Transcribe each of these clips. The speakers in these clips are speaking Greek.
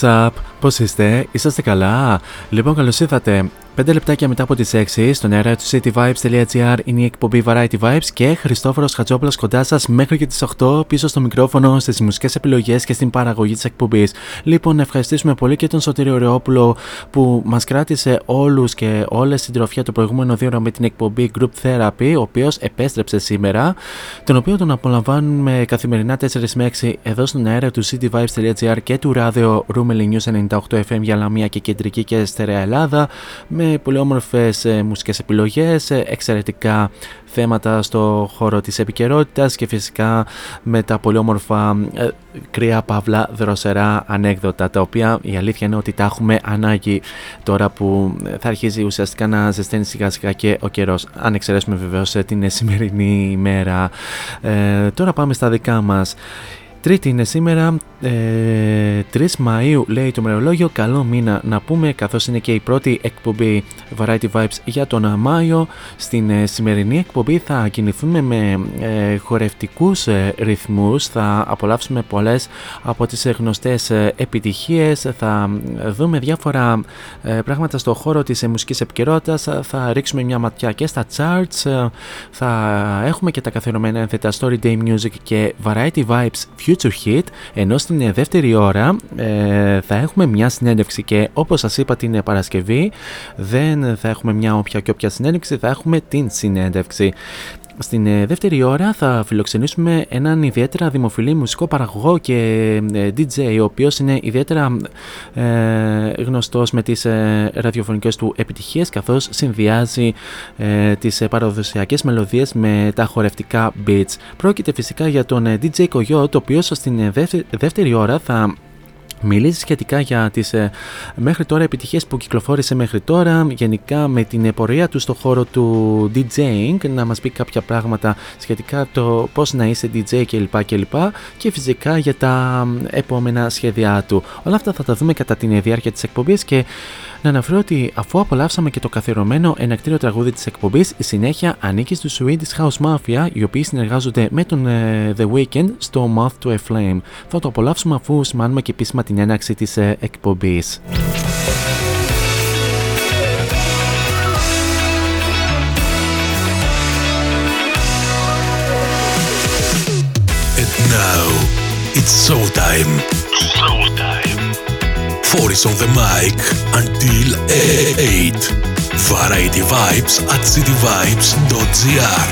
What's up? Πώς είστε, είσαστε καλά; Λοιπόν, καλώς ήρθατε. 5 λεπτάκια μετά από τις 6 στον αέρα του cityvibes.gr είναι η εκπομπή Variety Vibes και Χριστόφορος Χατζόπουλος κοντά σας μέχρι και τις 8 πίσω στο μικρόφωνο στις μουσικές επιλογές και στην παραγωγή της εκπομπής. Λοιπόν, να ευχαριστήσουμε πολύ και τον Σωτήριο Ρεόπουλο που μας κράτησε όλους και όλες στην τροφιά το προηγούμενο δύο ώρα με την εκπομπή Group Therapy, ο οποίος επέστρεψε σήμερα, τον οποίο τον απολαμβάνουμε καθημερινά 4 με 6 εδώ στον αέρα του cityvibes.gr και του ράδιο Roomeli News 98 FM για Λαμία και Κεντρική και Στερεά Ελλάδα με πολύ όμορφες ε, μουσικές επιλογές, ε, εξαιρετικά θέματα στο χώρο της επικαιρότητας και φυσικά με τα πολύ όμορφα ε, κρύα παύλα δροσερά ανέκδοτα τα οποία η αλήθεια είναι ότι τα έχουμε ανάγκη τώρα που θα αρχίζει ουσιαστικά να ζεσταίνει σιγά σιγά και ο καιρός. Αν εξαιρέσουμε βεβαίως ε, την σημερινή ημέρα. Ε, τώρα πάμε στα δικά μας Τρίτη είναι σήμερα, ε, 3 Μαΐου λέει το μερολόγιο, καλό μήνα να πούμε καθώς είναι και η πρώτη εκπομπή Variety Vibes για τον Μάιο. Στην ε, σημερινή εκπομπή θα κινηθούμε με ε, χορευτικούς ε, ρυθμούς, θα απολαύσουμε πολλές από τις ε, γνωστές ε, επιτυχίες, θα δούμε διάφορα ε, πράγματα στο χώρο της ε, μουσικής επικαιρότητας, θα ρίξουμε μια ματιά και στα charts, ε, θα έχουμε και τα καθιερωμένα ένθετα Story Day Music και Variety Vibes Future Hit, ενώ στην ε, δεύτερη ώρα ε, θα έχουμε μια συνέντευξη και όπως σας είπα την ε, Παρασκευή δεν θα έχουμε μια όποια και όποια συνέντευξη, θα έχουμε την συνέντευξη. Στην ε, δεύτερη ώρα θα φιλοξενήσουμε έναν ιδιαίτερα δημοφιλή μουσικό παραγωγό και ε, DJ ο οποίος είναι ιδιαίτερα ε, γνωστός με τις ε, ραδιοφωνικές του επιτυχίες καθώς συνδυάζει ε, τις ε, παραδοσιακές μελωδίες με τα χορευτικά beats. Πρόκειται φυσικά για τον ε, DJ Coyote ο οποίος στην ε, δεύτερη- δεύτερη ώρα θα μιλήσεις σχετικά για τις ε, μέχρι τώρα επιτυχίες που κυκλοφόρησε μέχρι τώρα, γενικά με την πορεία του στο χώρο του DJing, να μας πει κάποια πράγματα σχετικά το πώς να είσαι DJ κλπ. κλπ. και φυσικά για τα επόμενα σχέδιά του. Όλα αυτά θα τα δούμε κατά την διάρκεια της εκπομπής και να αναφέρω ότι αφού απολαύσαμε και το καθιερωμένο ενακτήριο τραγούδι της εκπομπής, η συνέχεια ανήκει στου Swedish House Mafia, οι οποίοι συνεργάζονται με τον ε, The Weeknd στο Mouth to a Flame. Θα το απολαύσουμε αφού σημάνουμε και επίσημα την έναξη της ε, εκπομπής. Now it's. Show. 4 is on the mic until 8. Variety Vibes at cityvibes.gr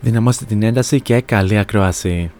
Δυναμώστε την ένταση και καλή ακρόαση.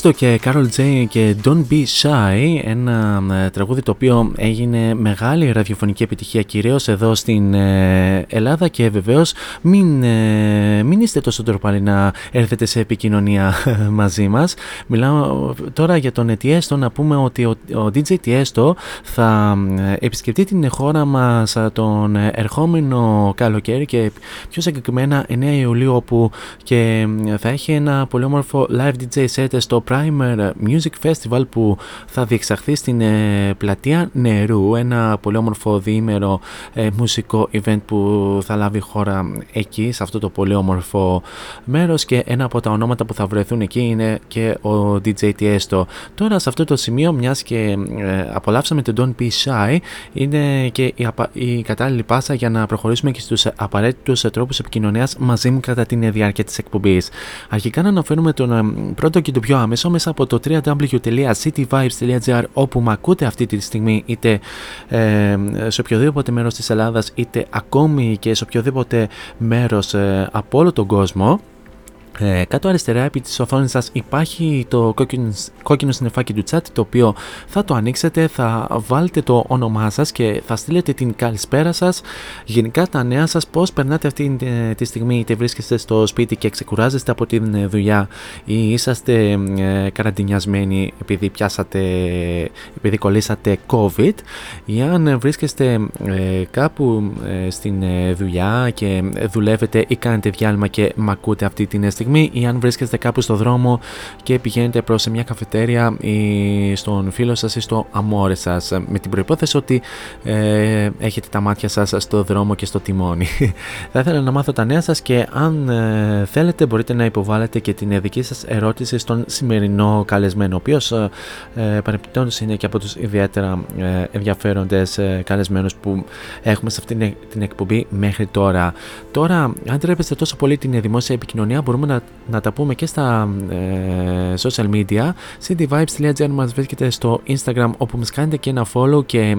Τιέστο και Carol J και Don't Be Shy, ένα ε, τραγούδι το οποίο έγινε μεγάλη ραδιοφωνική επιτυχία κυρίως εδώ στην ε, Ελλάδα και βεβαίως μην, ε, μην είστε τόσο τροπαλοί να έρθετε σε επικοινωνία μαζί μας. Μιλάω τώρα για τον Τιέστο να πούμε ότι ο, ο DJ Τιέστο θα ε, επισκεφτεί την χώρα μας ε, τον ερχόμενο καλοκαίρι και πιο συγκεκριμένα 9 Ιουλίου όπου και ε, θα έχει ένα πολύ όμορφο live DJ set στο Primer Music Festival που θα διεξαχθεί στην ε, πλατεία Νερού ένα πολύ όμορφο διήμερο ε, μουσικό event που θα λάβει χώρα εκεί σε αυτό το πολύ όμορφο μέρος και ένα από τα ονόματα που θα βρεθούν εκεί είναι και ο DJ Tiesto. Τώρα σε αυτό το σημείο μιας και ε, απολαύσαμε τον Don't Be Shy είναι και η, απα- η κατάλληλη πάσα για να προχωρήσουμε και στους απαραίτητους τρόπους επικοινωνίας μαζί μου κατά τη διάρκεια της εκπομπής. Αρχικά να αναφέρουμε τον ε, πρώτο και το πιο άμεσο μέσα από το www.cityvibes.gr όπου με ακούτε αυτή τη στιγμή είτε ε, σε οποιοδήποτε μέρος της Ελλάδας είτε ακόμη και σε οποιοδήποτε μέρος ε, από όλο τον κόσμο. Ε, κάτω αριστερά επί της οθόνης σας υπάρχει το κόκκινο, κόκκινο συννεφάκι του chat το οποίο θα το ανοίξετε, θα βάλετε το όνομά σας και θα στείλετε την καλησπέρα σας, γενικά τα νέα σας, πώς περνάτε αυτή ε, τη στιγμή είτε βρίσκεστε στο σπίτι και ξεκουράζεστε από την ε, δουλειά ή είσαστε ε, καραντινιασμένοι επειδή πιάσατε, επειδή κολλήσατε COVID. Ή αν ε, βρίσκεστε ε, κάπου ε, στην ε, δουλειά και δουλεύετε ή κάνετε διάλειμμα και μ' ακούτε αυτή την στιγμή ή αν βρίσκεστε κάπου στο δρόμο και πηγαίνετε προς μια καφετέρια ή στον φίλο σας ή στο αμόρε σας με την προϋπόθεση ότι ε, έχετε τα μάτια σας στο δρόμο και στο τιμόνι. Θα ήθελα να μάθω τα νέα σας και αν ε, θέλετε μπορείτε να υποβάλλετε και την δική σας ερώτηση στον σημερινό καλεσμένο ο οποίος ε, ε, παρεμπιπτόντως είναι και από τους ιδιαίτερα ε, ενδιαφέροντες ε, καλεσμένους που έχουμε σε αυτήν την εκπομπή μέχρι τώρα. Τώρα, αν τρέπεστε τόσο πολύ την δημόσια επικοινωνία, μπορούμε να, να τα πούμε και στα ε, social media. cityvibes.gr μας βρίσκεται στο Instagram όπου μας κάνετε και ένα follow και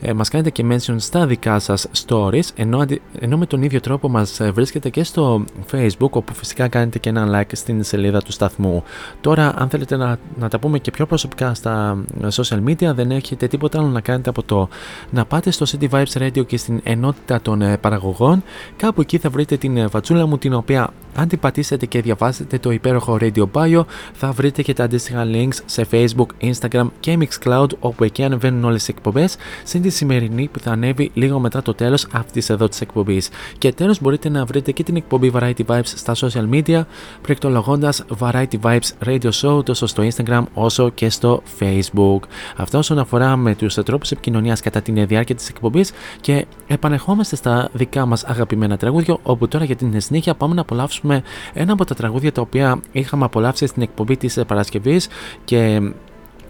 ε, μας κάνετε και mention στα δικά σας stories ενώ, αντι- ενώ με τον ίδιο τρόπο μας ε, βρίσκεται και στο Facebook όπου φυσικά κάνετε και ένα like στην σελίδα του σταθμού. Τώρα αν θέλετε να, να τα πούμε και πιο προσωπικά στα ε, social media δεν έχετε τίποτα άλλο να κάνετε από το να πάτε στο City Vibes Radio και στην ενότητα των ε, παραγωγών κάπου εκεί θα βρείτε την ε, φατσούλα μου την οποία Αν την πατήσετε και διαβάσετε το υπέροχο Radio Bio, θα βρείτε και τα αντίστοιχα links σε Facebook, Instagram και Mixcloud, όπου εκεί ανεβαίνουν όλες τις εκπομπές, συν τη σημερινή που θα ανέβει λίγο μετά το τέλος αυτής εδώ της εκπομπής. Και τέλος, μπορείτε να βρείτε και την εκπομπή Variety Vibes στα social media, προεκτολογώντας Variety Vibes Radio Show τόσο στο Instagram όσο και στο Facebook. Αυτό όσον αφορά με τους τρόπους επικοινωνίας κατά την διάρκεια της εκπομπής και επανεχόμαστε στα δικά μας αγαπημένα τραγούδια, όπου τώρα για την συνέχεια πάμε να απολαύσουμε ένα από τα τραγούδια τα οποία είχαμε απολαύσει στην εκπομπή της Παρασκευής και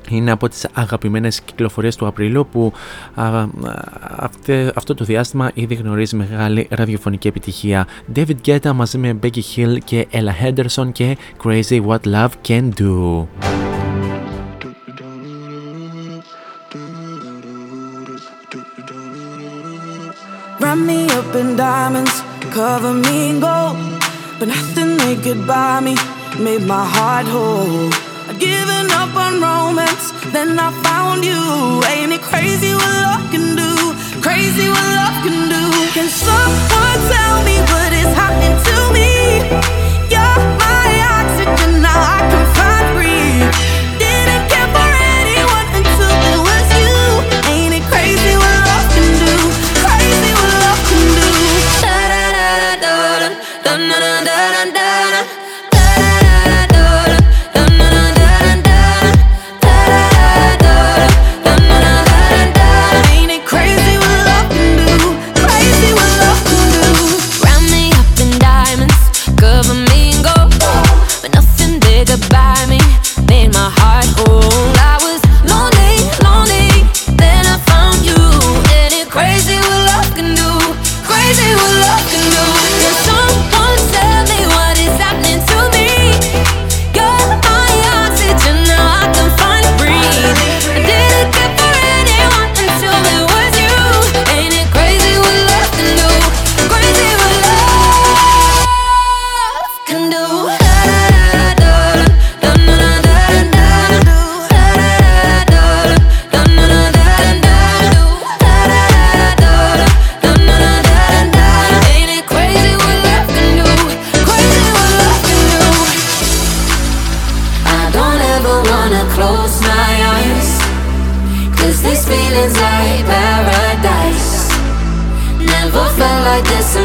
είναι από τις αγαπημένες κυκλοφορίες του Απριλίου που αυτό το διάστημα ήδη γνωρίζει μεγάλη ραδιοφωνική επιτυχία. David Guetta μαζί με Becky Hill και Ella Henderson και Crazy What Love Can Do. Wrap me up in diamonds, cover me in gold. But nothing they could buy me made my heart whole. I'd given up on romance, then I found you. Ain't it crazy what love can do? Crazy what love can do. Can someone tell me what is happening to me? You're I just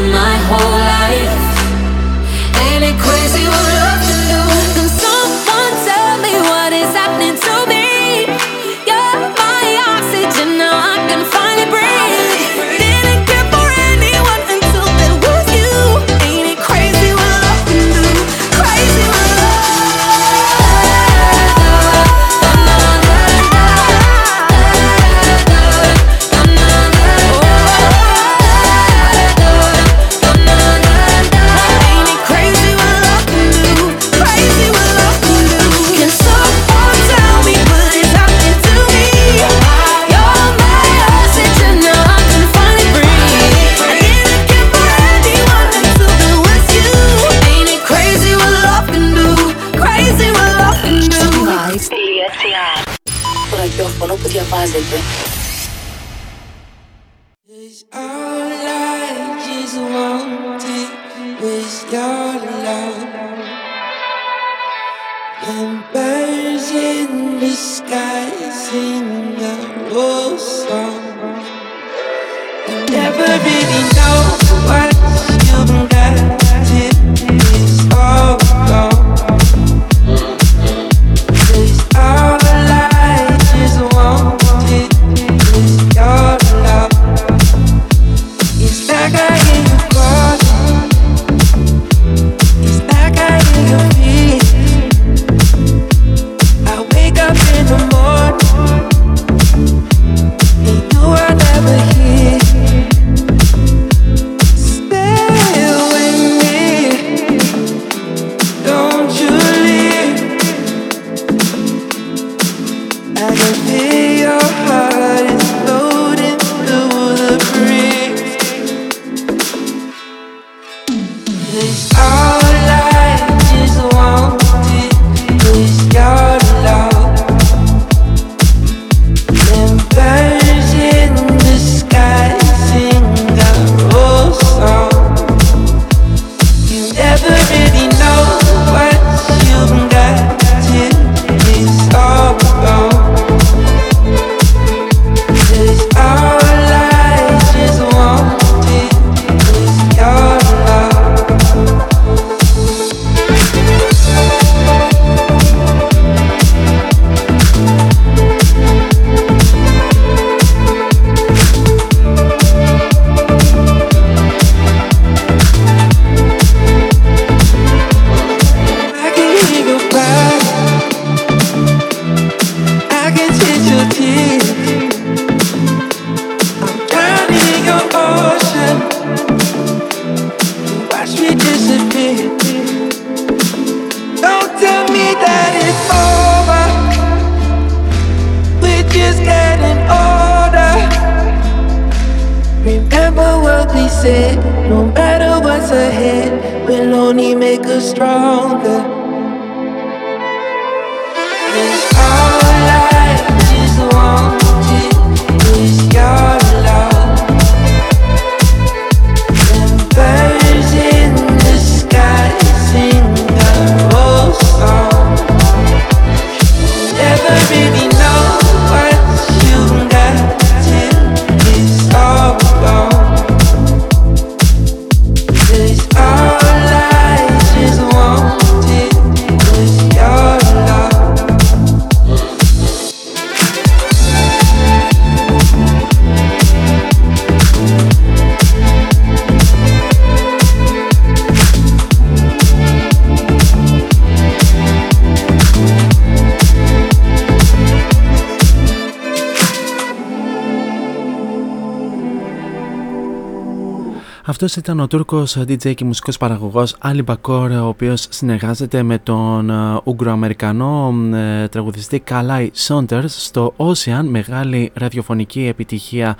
ήταν ο Τούρκος DJ και μουσικός παραγωγός Άλλη Μπακόρ, ο οποίος συνεργάζεται με τον ε, Ουγγροαμερικανό ε, τραγουδιστή Καλάι Σόντερς στο Ocean, μεγάλη ραδιοφωνική επιτυχία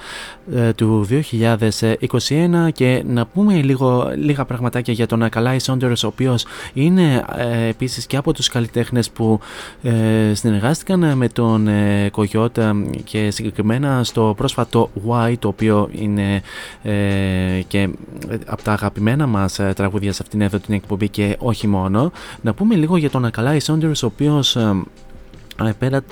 ε, του 2021. Και να πούμε λίγο, λίγα πραγματάκια για τον Καλάι Σόντερς, ο οποίος είναι επίσης και από τους καλλιτέχνες που συνεργάστηκαν με τον Κογιώτα και συγκεκριμένα στο πρόσφατο Y, το οποίο είναι και από τα αγαπημένα μας ε, τραγούδια σε αυτήν εδώ την εκπομπή και όχι μόνο. Να πούμε λίγο για τον Ακαλάης Σόντερς, ο οποίος ε, πέρα,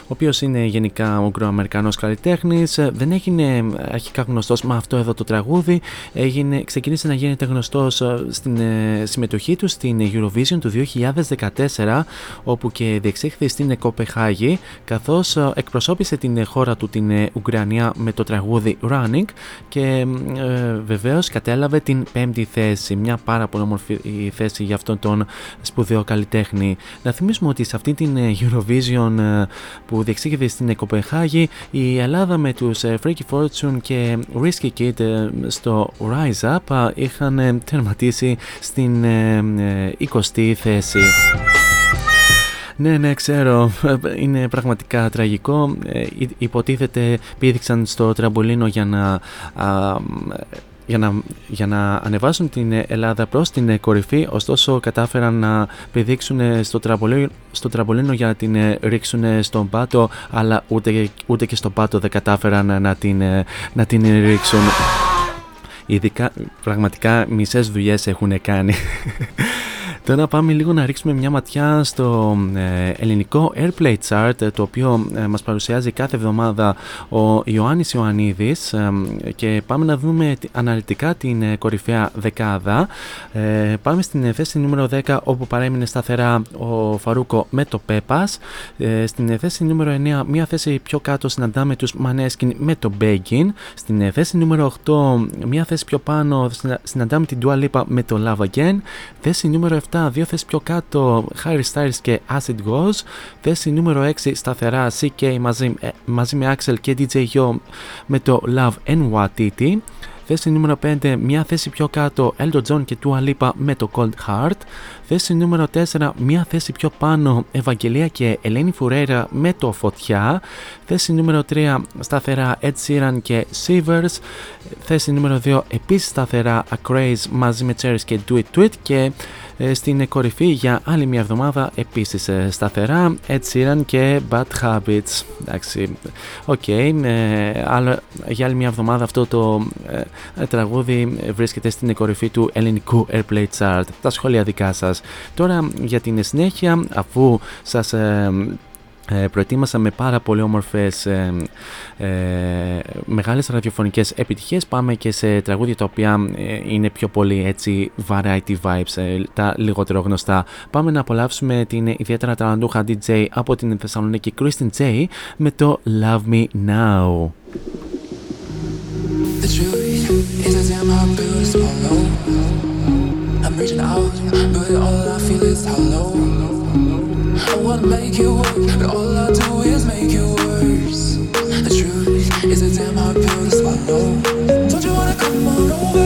ο οποίος είναι γενικά Ουγγροαμερικανός καλλιτέχνης, ε, δεν έγινε αρχικά γνωστός με αυτό εδώ το τραγούδι. Έγινε, ξεκίνησε να γίνεται γνωστός ε, στην ε, συμμετοχή του στην Eurovision του 2014, όπου και διεξήχθη στην Κοπεχάγη, καθώς εκπροσώπησε την χώρα του, την Ουκρανία, με το τραγούδι Running και ε, βεβαίως κατέλαβε την πέμπτη θέση. Μια πάρα πολύ όμορφη θέση για αυτόν τον σπουδαίο καλλιτέχνη. Να θυμίσουμε ότι σε αυτή την Eurovision ε, που διεξήγεται στην Κοπεχάγη η Ελλάδα με τους ε, Freaky Fortune και Risky Kid ε, στο Rise Up είχαν τερματίσει στην 20η θέση. Ναι, ναι, ξέρω. Είναι πραγματικά τραγικό. Υποτίθεται πήδηξαν στο τραμπολίνο για να για να, για να ανεβάσουν την Ελλάδα προς την κορυφή ωστόσο κατάφεραν να πηδήξουν στο τραμπολίνο, στο τραμπολίνο για να την ρίξουν στον πάτο αλλά ούτε, ούτε και στον πάτο δεν κατάφεραν να την, να την ρίξουν. Ειδικά πραγματικά μισές δουλειές έχουν κάνει Τώρα πάμε λίγο να ρίξουμε μια ματιά στο ε, ελληνικό Airplay Chart το οποίο ε, μας παρουσιάζει κάθε εβδομάδα ο Ιωάννης Ιωαννίδης ε, και πάμε να δούμε αναλυτικά την κορυφαία δεκάδα. Πάμε στην θέση νούμερο 10 όπου παρέμεινε σταθερά ο Φαρούκο με το Πέπας. Στην θέση νούμερο 9 μια θέση πιο κάτω συναντάμε τους Maneskin με το Beggin. Στην θέση νούμερο 8 μια θέση πιο πάνω συναντάμε την Dua Lipa με το Love Again. Θέση νούμερο 7 δύο θέσει πιο κάτω Harry Styles και Acid Goes. Θέση νούμερο 6 σταθερά CK μαζί, ε, μαζί με Axel και DJ Yo με το Love NYTT. Θέση νούμερο 5, μια θέση πιο κάτω, Elton John και Dua Lipa με το Cold Heart. Θέση νούμερο 4, μια θέση πιο πάνω, Ευαγγελία και Ελένη Φουρέρα με το Φωτιά. Θέση νούμερο 3, σταθερά Ed Sheeran και Shivers. Θέση νούμερο 2, επίσης σταθερά A Craze μαζί με Cherries και Do It To It. Και ε, στην κορυφή για άλλη μια εβδομάδα επίσης ε, σταθερά Ed Sheeran και Bad Habits εντάξει, οκ ε, αλλά για άλλη μια εβδομάδα αυτό το τραγούδι βρίσκεται στην κορυφή του ελληνικού Airplay Chart τα σχόλια δικά σας. τώρα για την συνέχεια αφού σας ε, προετοίμασα με πάρα πολύ όμορφες ε, ε, μεγάλες ραδιοφωνικές επιτυχίες. Πάμε και σε τραγούδια τα οποία ε, είναι πιο πολύ έτσι variety vibes ε, τα λιγότερο γνωστά. Πάμε να απολαύσουμε την ιδιαίτερα ταλαντούχα DJ από την Θεσσαλονίκη Kristen J με το Love Me Now. I wanna make you work, but all I do is make you worse. The truth is a damn hard pill to swallow. Don't you wanna come on?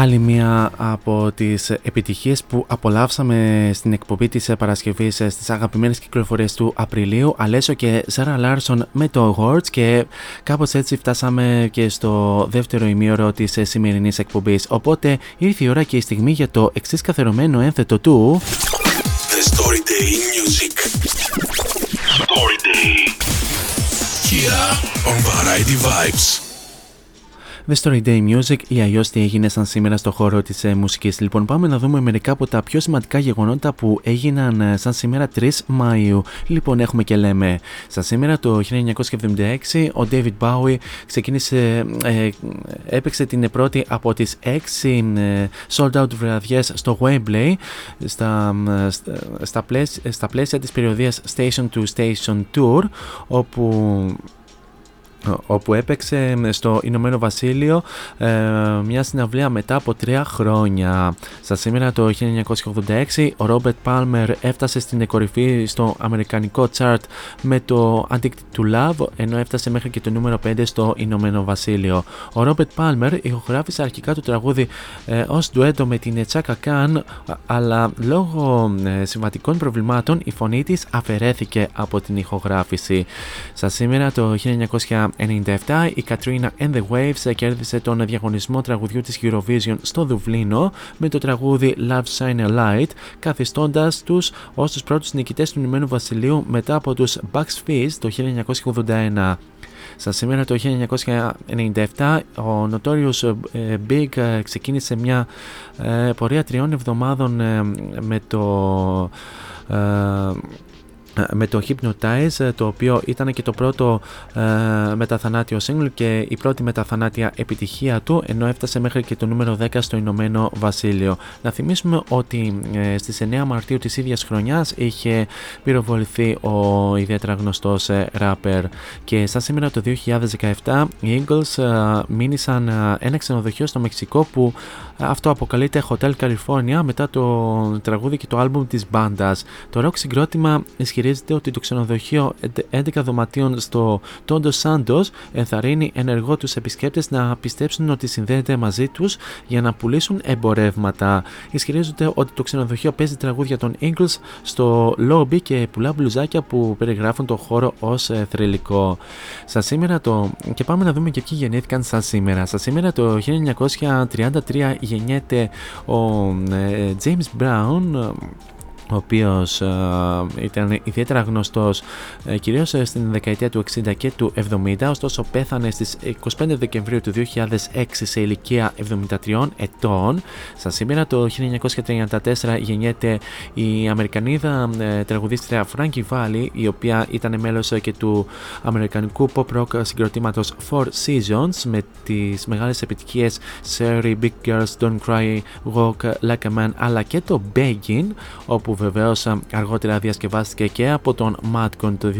Άλλη μία από τις επιτυχίες που απολαύσαμε στην εκπομπή της Παρασκευής στις αγαπημένες κυκλοφορίες του Απριλίου. Αλέσο και Σάρα Λάρσον με το Awards και κάπως έτσι φτάσαμε και στο δεύτερο ημίωρο της σημερινής εκπομπής. Οπότε ήρθε η ώρα και η στιγμή για το εξής καθερωμένο ένθετο του The Story Day Music. Story Day Here on Variety Vibes The Story Day Music ή αλλιώς τι έγινε σαν σήμερα στο χώρο της ε, μουσικής. Λοιπόν, πάμε να δούμε μερικά από τα πιο σημαντικά γεγονότα που έγιναν ε, σαν σήμερα 3 Μαου. Λοιπόν, έχουμε και λέμε. Σαν σήμερα το 1976 ο David Bowie ξεκίνησε, ε, έπαιξε την πρώτη από τις 6 ε, sold out βραδιές στο Wembley στα, στα, πλαίσια, στα πλαίσια της περιοδίας Station to Station Tour όπου όπου έπαιξε στο Ηνωμένο Βασίλειο ε, μια συναυλία μετά από τρία χρόνια. Στα σήμερα το 1986 ο Ρόμπερτ Πάλμερ έφτασε στην κορυφή στο αμερικανικό chart με το Addicted to Love ενώ έφτασε μέχρι και το νούμερο 5 στο Ηνωμένο Βασίλειο. Ο Ρόμπερτ Πάλμερ ηχογράφησε αρχικά το τραγούδι ε, ως ντουέτο με την Τσάκα Καν αλλά λόγω ε, συμβατικών προβλημάτων η φωνή της αφαιρέθηκε από την ηχογράφηση. Στα σήμερα το 1990 1997 η Katrina and the Waves κέρδισε τον διαγωνισμό τραγουδιού της Eurovision στο Δουβλίνο με το τραγούδι Love Shine a Light καθιστώντας τους ως τους πρώτους νικητές του Ηνωμένου Βασιλείου μετά από τους Bucks Fizz το 1981. Στα σήμερα το 1997 ο Notorious ε, Big ε, ξεκίνησε μια ε, πορεία τριών εβδομάδων με το ε, με το Hypnotize ε, το οποίο ήταν και το πρώτο ε, μεταθανάτιο single και η πρώτη μεταθανάτια επιτυχία του ενώ έφτασε μέχρι και το νούμερο 10 στο Ηνωμένο Βασίλειο. Να ότι ε, στις 9 Μαρτίου της ίδιας χρονιάς είχε πυροβοληθεί ο ιδιαίτερα γνωστός ε, rapper και σαν σήμερα το 2017 οι Eagles ε, μείνησαν ένα ξενοδοχείο στο Μεξικό που αυτό αποκαλείται Hotel California μετά το τραγούδι και το άλμπουμ της μπάντας. Το rock συγκρότημα ισχυρίζεται ότι το ξενοδοχείο 11 δωματίων στο Tondo Santos ενθαρρύνει ενεργό τους επισκέπτες να πιστέψουν ότι συνδέεται μαζί τους για να πουλήσουν εμπορεύματα. Ισχυρίζονται ότι το ξενοδοχείο παίζει τραγούδια των Eagles στο lobby και πουλά μπλουζάκια που περιγράφουν το χώρο ως ε, θρηλυκό. Σα σήμερα το... και πάμε να δούμε και ποιοι γεννήθηκαν σαν σήμερα. Σα σήμερα το 1933 γεννιέται ο ε, James Brown ο οποίος ε, ήταν ιδιαίτερα γνωστός ε, κυρίως ε, στην δεκαετία του 60 και του 70 ωστόσο πέθανε στις 25 Δεκεμβρίου του 2006 σε ηλικία 73 ετών. Στα σήμερα το 1934 γεννιέται η Αμερικανίδα τραγουδίστρια Frankie Valli η οποία ήταν μέλος και του αμερικανικού pop rock συγκροτήματος Four Seasons με τις μεγάλες επιτυχίες Sorry Big Girls Don't Cry Walk Like a Man αλλά και το Begging όπου βεβαίως αργότερα διασκευάστηκε και από τον Madcon το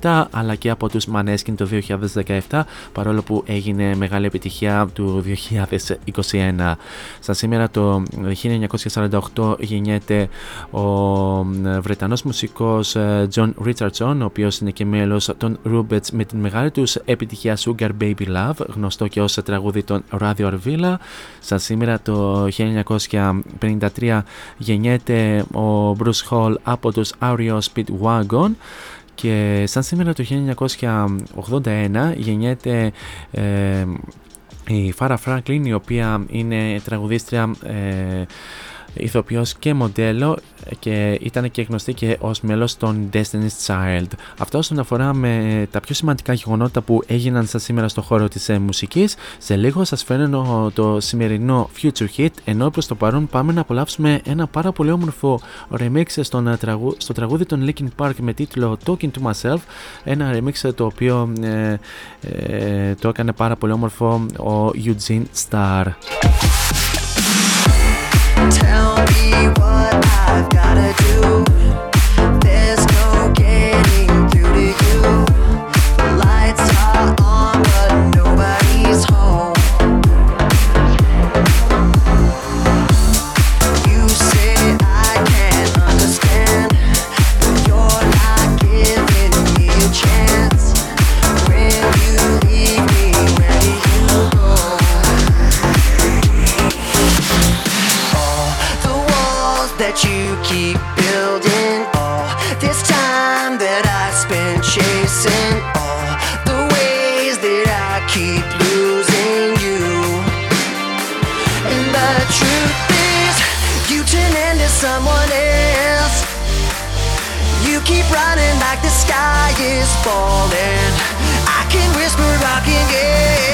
2007 αλλά και από τους Maneskin το 2017 παρόλο που έγινε μεγάλη επιτυχία του 2021. Στα σήμερα το 1948 γεννιέται ο Βρετανός μουσικός ε, John Richardson ο οποίος είναι και μέλος των Rubets με την μεγάλη τους επιτυχία Sugar Baby Love γνωστό και ως τραγούδι των Radio Arvilla. Στα σήμερα το 1953 γεννιέται ο Bruce Hall από τους Ario Speedwagon και σαν σήμερα το 1981 γεννιέται ε, η Φάρα Franklin η οποία είναι τραγουδίστρια ε, ηθοποιός και μοντέλο και ήταν και γνωστή και ως μέλος των Destiny's Child. Αυτό όσον αφορά με τα πιο σημαντικά γεγονότα που έγιναν σαν σήμερα στο χώρο της ε, μουσικής. Σε λίγο σας φέρνω το σημερινό Future Hit ενώ προς το παρόν πάμε να απολαύσουμε ένα πάρα πολύ όμορφο remix στον, ε, τραγου... στο τραγούδι των Linkin Park με τίτλο Talking to Myself ένα remix το οποίο ε, ε, το έκανε πάρα πολύ όμορφο ο Eugene Starr. I've gotta do. Sky is falling. I can whisper, I can yell,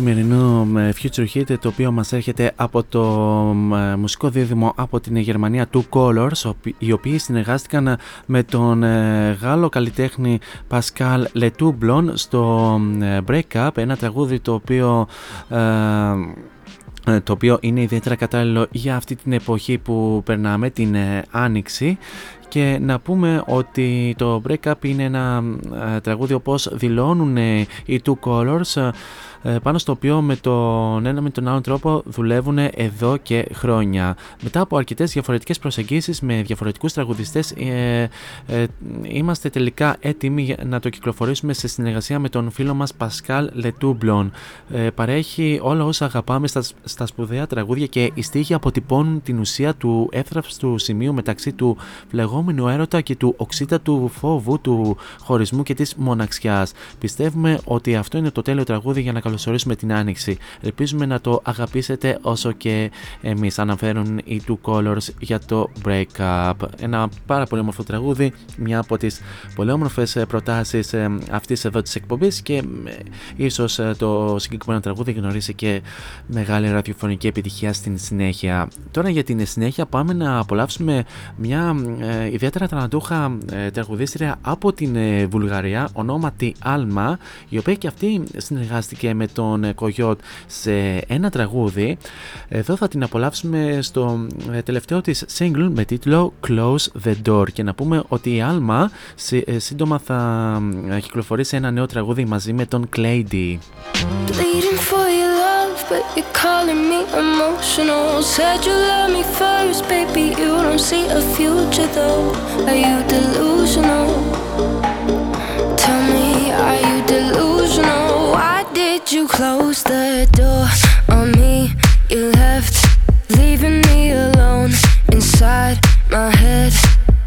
σημερινό Future Hit το οποίο μας έρχεται από το μουσικό δίδυμο από την Γερμανία Two Colors οι οποίοι συνεργάστηκαν με τον ε, Γάλλο καλλιτέχνη Pascal Letoublon στο Break Up ένα τραγούδι το οποίο ε, ε, το οποίο είναι ιδιαίτερα κατάλληλο για αυτή την εποχή που περνάμε, την Άνοιξη. Και να πούμε ότι το Break Up είναι ένα τραγούδι όπως δηλώνουν οι Two Colors ε, πάνω στο οποίο με τον ένα με τον άλλο τρόπο δουλεύουν εδώ και χρόνια. Μετά από αρκετές διαφορετικές προσεγγίσεις με διαφορετικούς τραγουδιστές, ε, ε, είμαστε τελικά έτοιμοι να το κυκλοφορήσουμε σε συνεργασία με τον φίλο μας Πασκάλ Λετούμπλον. Ε, παρέχει όλα όσα αγαπάμε στα, στα σπουδαία τραγούδια και οι στίχοι αποτυπώνουν την ουσία του έθραυστου σημείου μεταξύ του φλεγόμενου έρωτα και του οξύτατου φόβου, του χωρισμού και της μοναξιάς. Πιστεύουμε ότι αυτό είναι το τέλειο τραγούδι για να καλωσορίσουμε την άνοιξη. Ελπίζουμε να το αγαπήσετε όσο και εμείς αναφέρουν οι Two Colors για το Breakup. Ένα πάρα πολύ όμορφο τραγούδι, μια από τις πολύ όμορφες ε, προτάσεις ε, αυτής εδώ της εκπομπής και ε, ίσως το συγκεκριμένο τραγούδι γνωρίσει και μεγάλη ραδιοφωνική επιτυχία στην συνέχεια. Τώρα για την συνέχεια πάμε να απολαύσουμε μια ιδιαίτερα τραναντούχα τραγουδίστρια από την Βουλγαρία ονόματι Alma η οποία και αυτή συνεργάστηκε με τον ε, Κογιότ σε ένα τραγούδι. Εδώ θα την απολαύσουμε στο ε, τελευταίο της σύγκρου με τίτλο Close the Door. Και να πούμε ότι η Άλμα ε, σύντομα θα κυκλοφορήσει ένα νέο τραγούδι μαζί με τον Clay you close the door on me? You left, leaving me alone inside my head.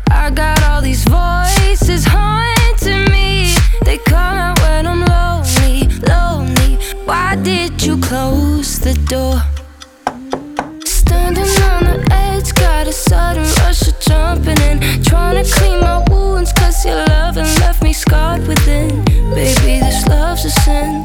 I got all these voices haunting me. They come out when I'm lonely, lonely. Why did you close the door? Standing on the edge, got a sudden rush of jumping in. Trying to clean my wounds, cause your love and left me scarred within. Baby, this love's a sin.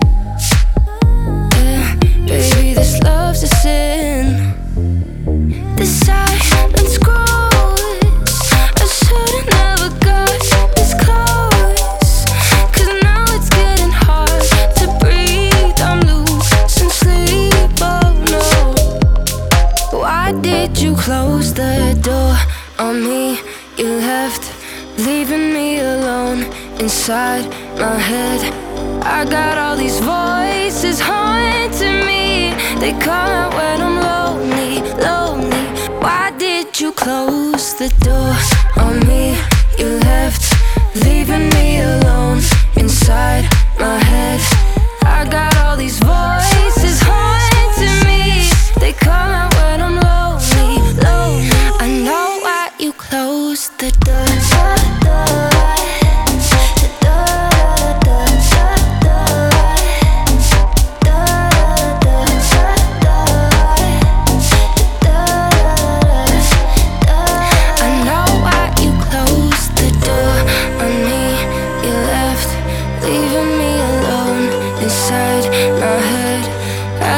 Close the door on me? You left, leaving me alone inside my head. I got all these voices haunting me. They come out when I'm lonely, lonely. Why did you close the door on me? You left, leaving me alone inside my head. I got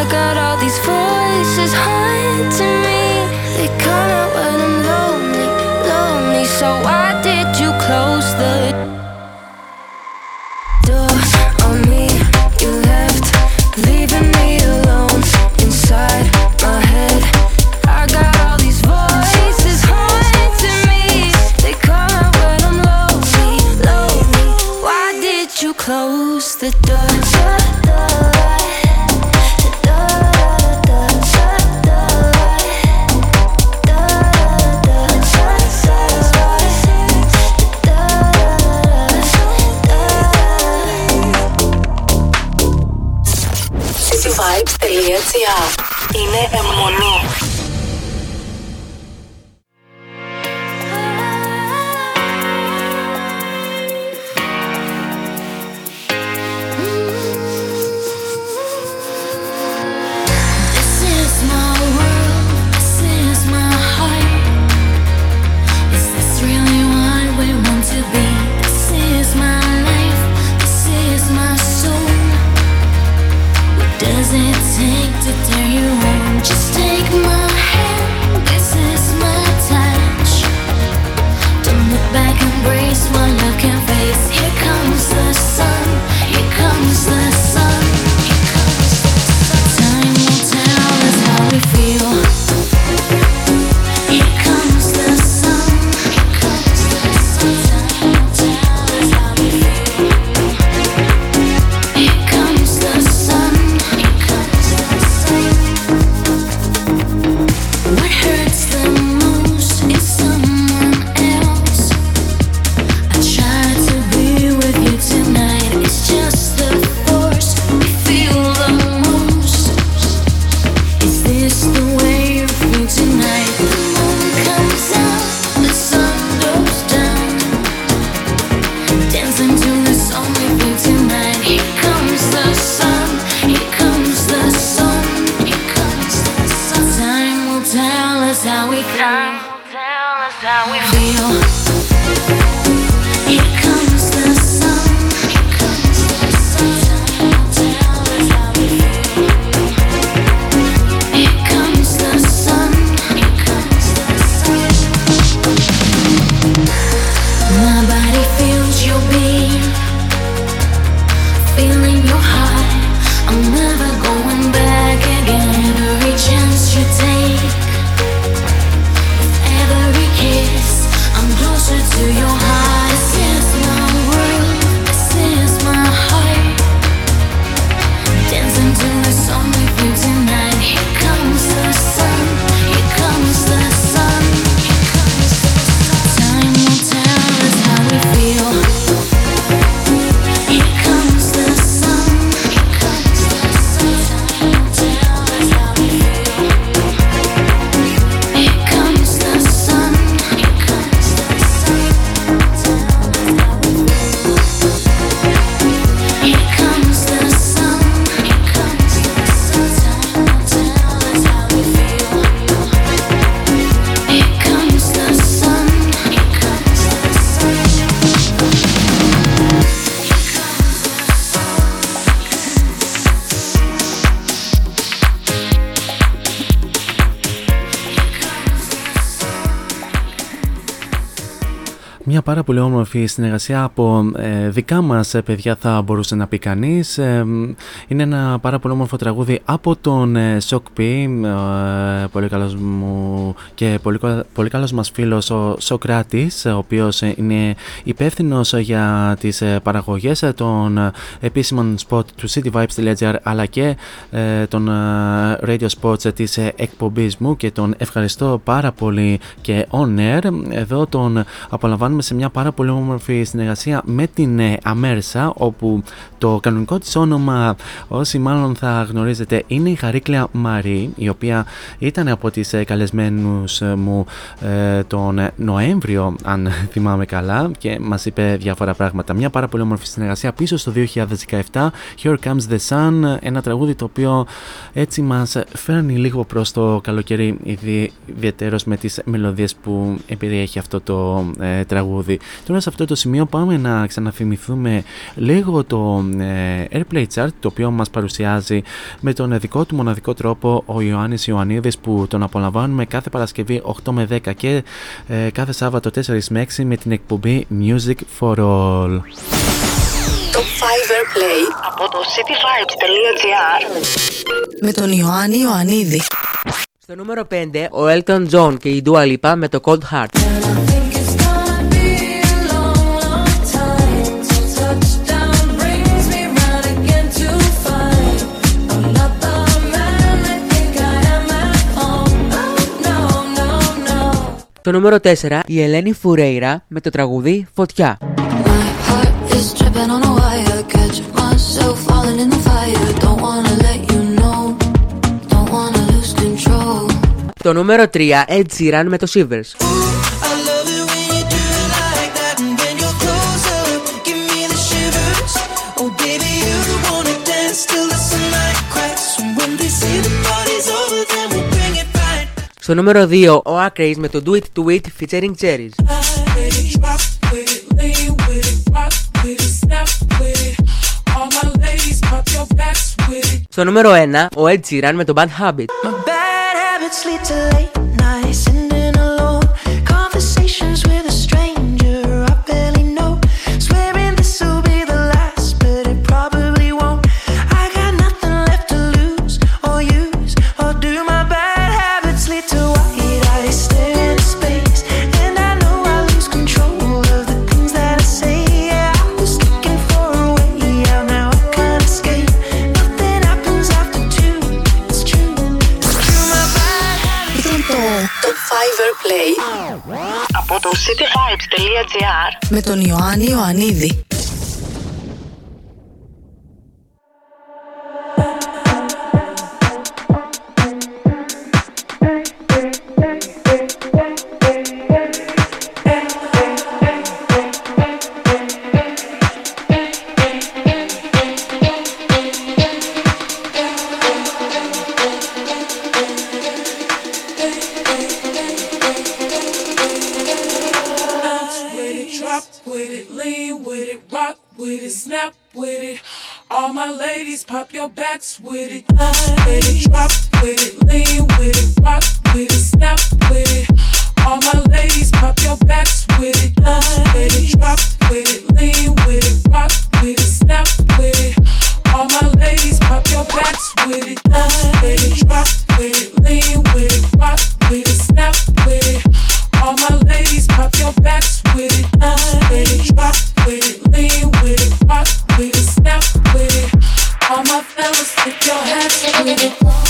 I got all these voices haunting me. They come out when πάρα πολύ όμορφη συνεργασία από ε, δικά μας ε, παιδιά θα μπορούσε να πει κανείς. Ε, είναι ένα πάρα πολύ όμορφο τραγούδι από τον ε, Shock P, πολύ καλός μου και πολύ, πολύ καλός μας φίλος ο Σοκράτης, ο οποίος είναι υπεύθυνος για τις παραγωγές των επίσημων spot του cityvibes.gr αλλά και των radio spots της εκπομπής μου και τον ευχαριστώ πάρα πολύ και on air. Εδώ τον απολαμβάνουμε σε μια πάρα πολύ όμορφη συνεργασία με την ε, Αμέρσα όπου το κανονικό της όνομα όσοι μάλλον θα γνωρίζετε είναι η Χαρίκλια Μαρή η οποία ήταν από τις ε, καλεσμένους ε, μου τον Νοέμβριο αν θυμάμαι καλά και μας είπε διάφορα πράγματα. Μια πάρα πολύ όμορφη συνεργασία πίσω στο 2017 Here Comes the Sun ένα τραγούδι το οποίο έτσι μας φέρνει λίγο προς το καλοκαίρι ιδιαίτερος με τις μελωδίες που περιέχει αυτό το τραγούδι. Τώρα σε αυτό το σημείο πάμε να ξαναθυμηθούμε λίγο το ε, Airplay Chart το οποίο μας παρουσιάζει με τον δικό του μοναδικό τρόπο ο Ιωάννης Ιωαννίδης που τον απολαμβάνουμε κάθε Παρασκευή 8 με 10 και ε, κάθε Σάββατο 4 με 6 με την εκπομπή Music for All. Το 5 Airplay από το cityvibes.gr με τον Ιωάννη Ιωαννίδη. Στο νούμερο 5 ο Elton John και η Dua Lipa με το Cold Heart. Το νούμερο 4, η Ελένη Φουρέιρα με το τραγούδι Φωτιά. Το νούμερο 3, Ed Sheeran με το Shivers. Στο νούμερο 2, ο Acraze με το Do It To It featuring Cherries. Στο νούμερο 1, ο Ed Sheeran με το Bad Habit. από το cityvibes.gr με τον Ιωάννη Ιωαννίδη. with it, lean with it, rock with it, snap with it. All my ladies, pop your backs with it, love with it, drop with it, lean with it, rock with it, snap with it. All my ladies, pop your backs with it, love with it, drop with it, lean with it, rock with it, snap with it. All my ladies, pop your backs with it, love with it, drop with it, lean with it, rock with it, snap with it. All my ladies, pop your backs me to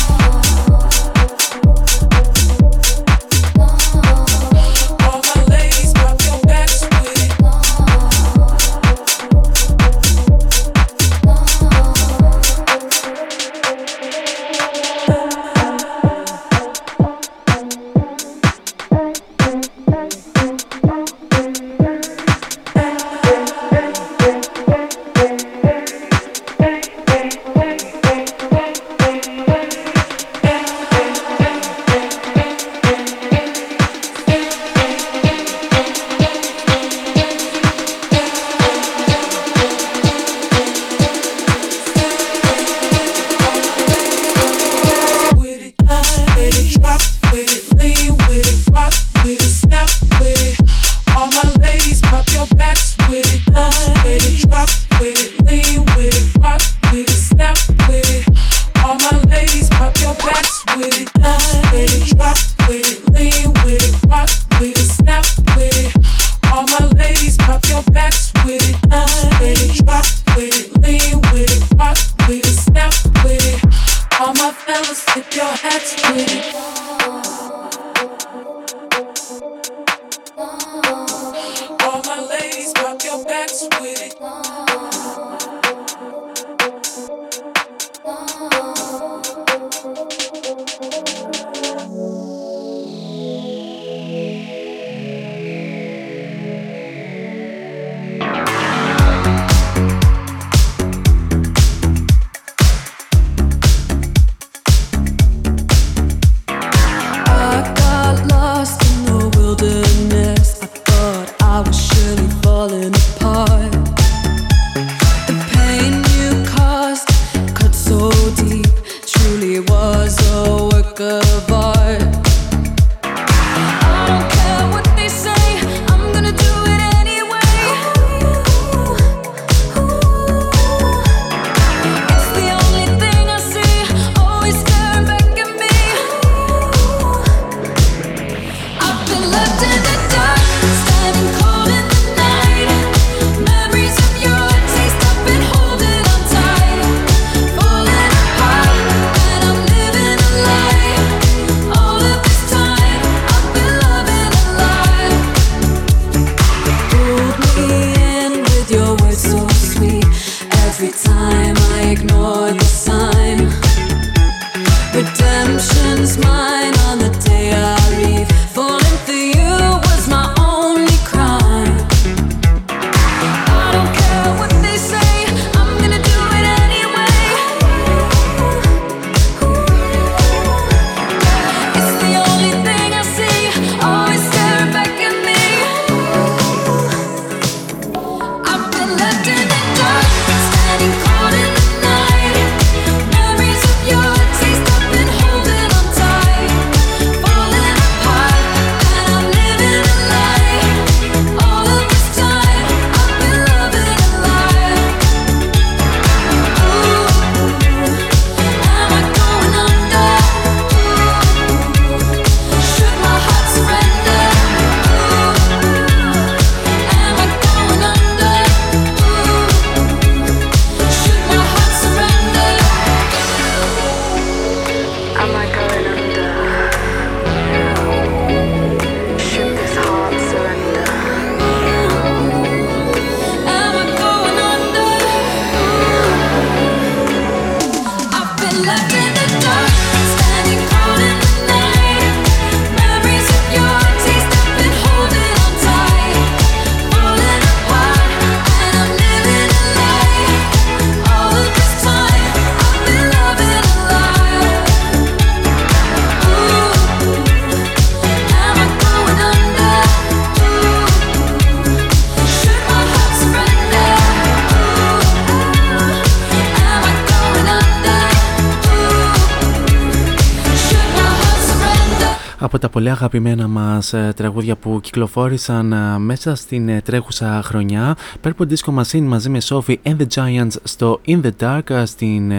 πολύ αγαπημένα μας ε, τραγούδια που κυκλοφόρησαν ε, μέσα στην ε, τρέχουσα χρονιά. Purple Disco Machine μαζί με Sophie and the Giants στο In the Dark στην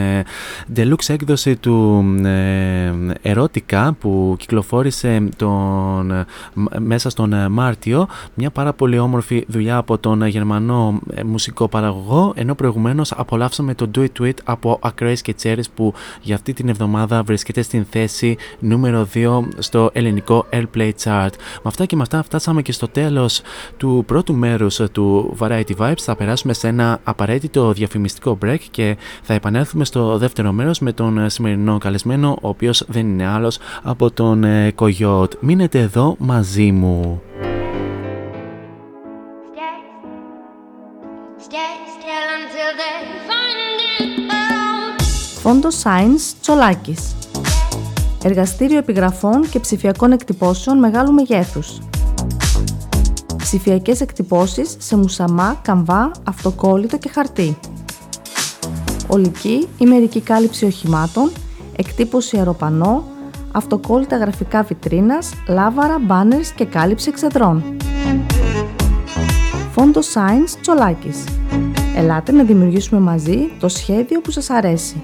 deluxe έκδοση του Erotica που κυκλοφόρησε τον, μέσα στον Μάρτιο. Μια πάρα πολύ όμορφη δουλειά από τον Γερμανό μουσικό παραγωγό ενώ προηγουμένως απολαύσαμε το Do It To It από Acraze και Cherries που για αυτή την εβδομάδα βρίσκεται στην θέση νούμερο 2 στο ελληνικό Airplay Chart. Με αυτά και με αυτά φτάσαμε και στο τέλος του πρώτου μέρους του Variety Vibes. Θα περάσουμε σε ένα απαραίτητο διαφημιστικό break και θα επανέλθουμε στο δεύτερο μέρος με τον σημερινό καλεσμένο, ο οποίος δεν είναι άλλος από τον Κογιότ. Μείνετε εδώ μαζί μου. Φόντο Science Τσολάκης Εργαστήριο επιγραφών και ψηφιακών εκτυπώσεων μεγάλου μεγέθους. Ψηφιακές εκτυπώσεις σε μουσαμά, καμβά, αυτοκόλλητο και χαρτί. Ολική ή μερική κάλυψη οχημάτων, εκτύπωση αεροπανό, αυτοκόλλητα γραφικά βιτρίνας, λάβαρα, μπάνερς και κάλυψη εξεδρών. Φόντο Science Τσολάκης. Ελάτε να δημιουργήσουμε μαζί το σχέδιο που σας αρέσει.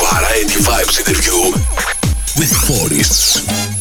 Variety Vibes interview with Boris.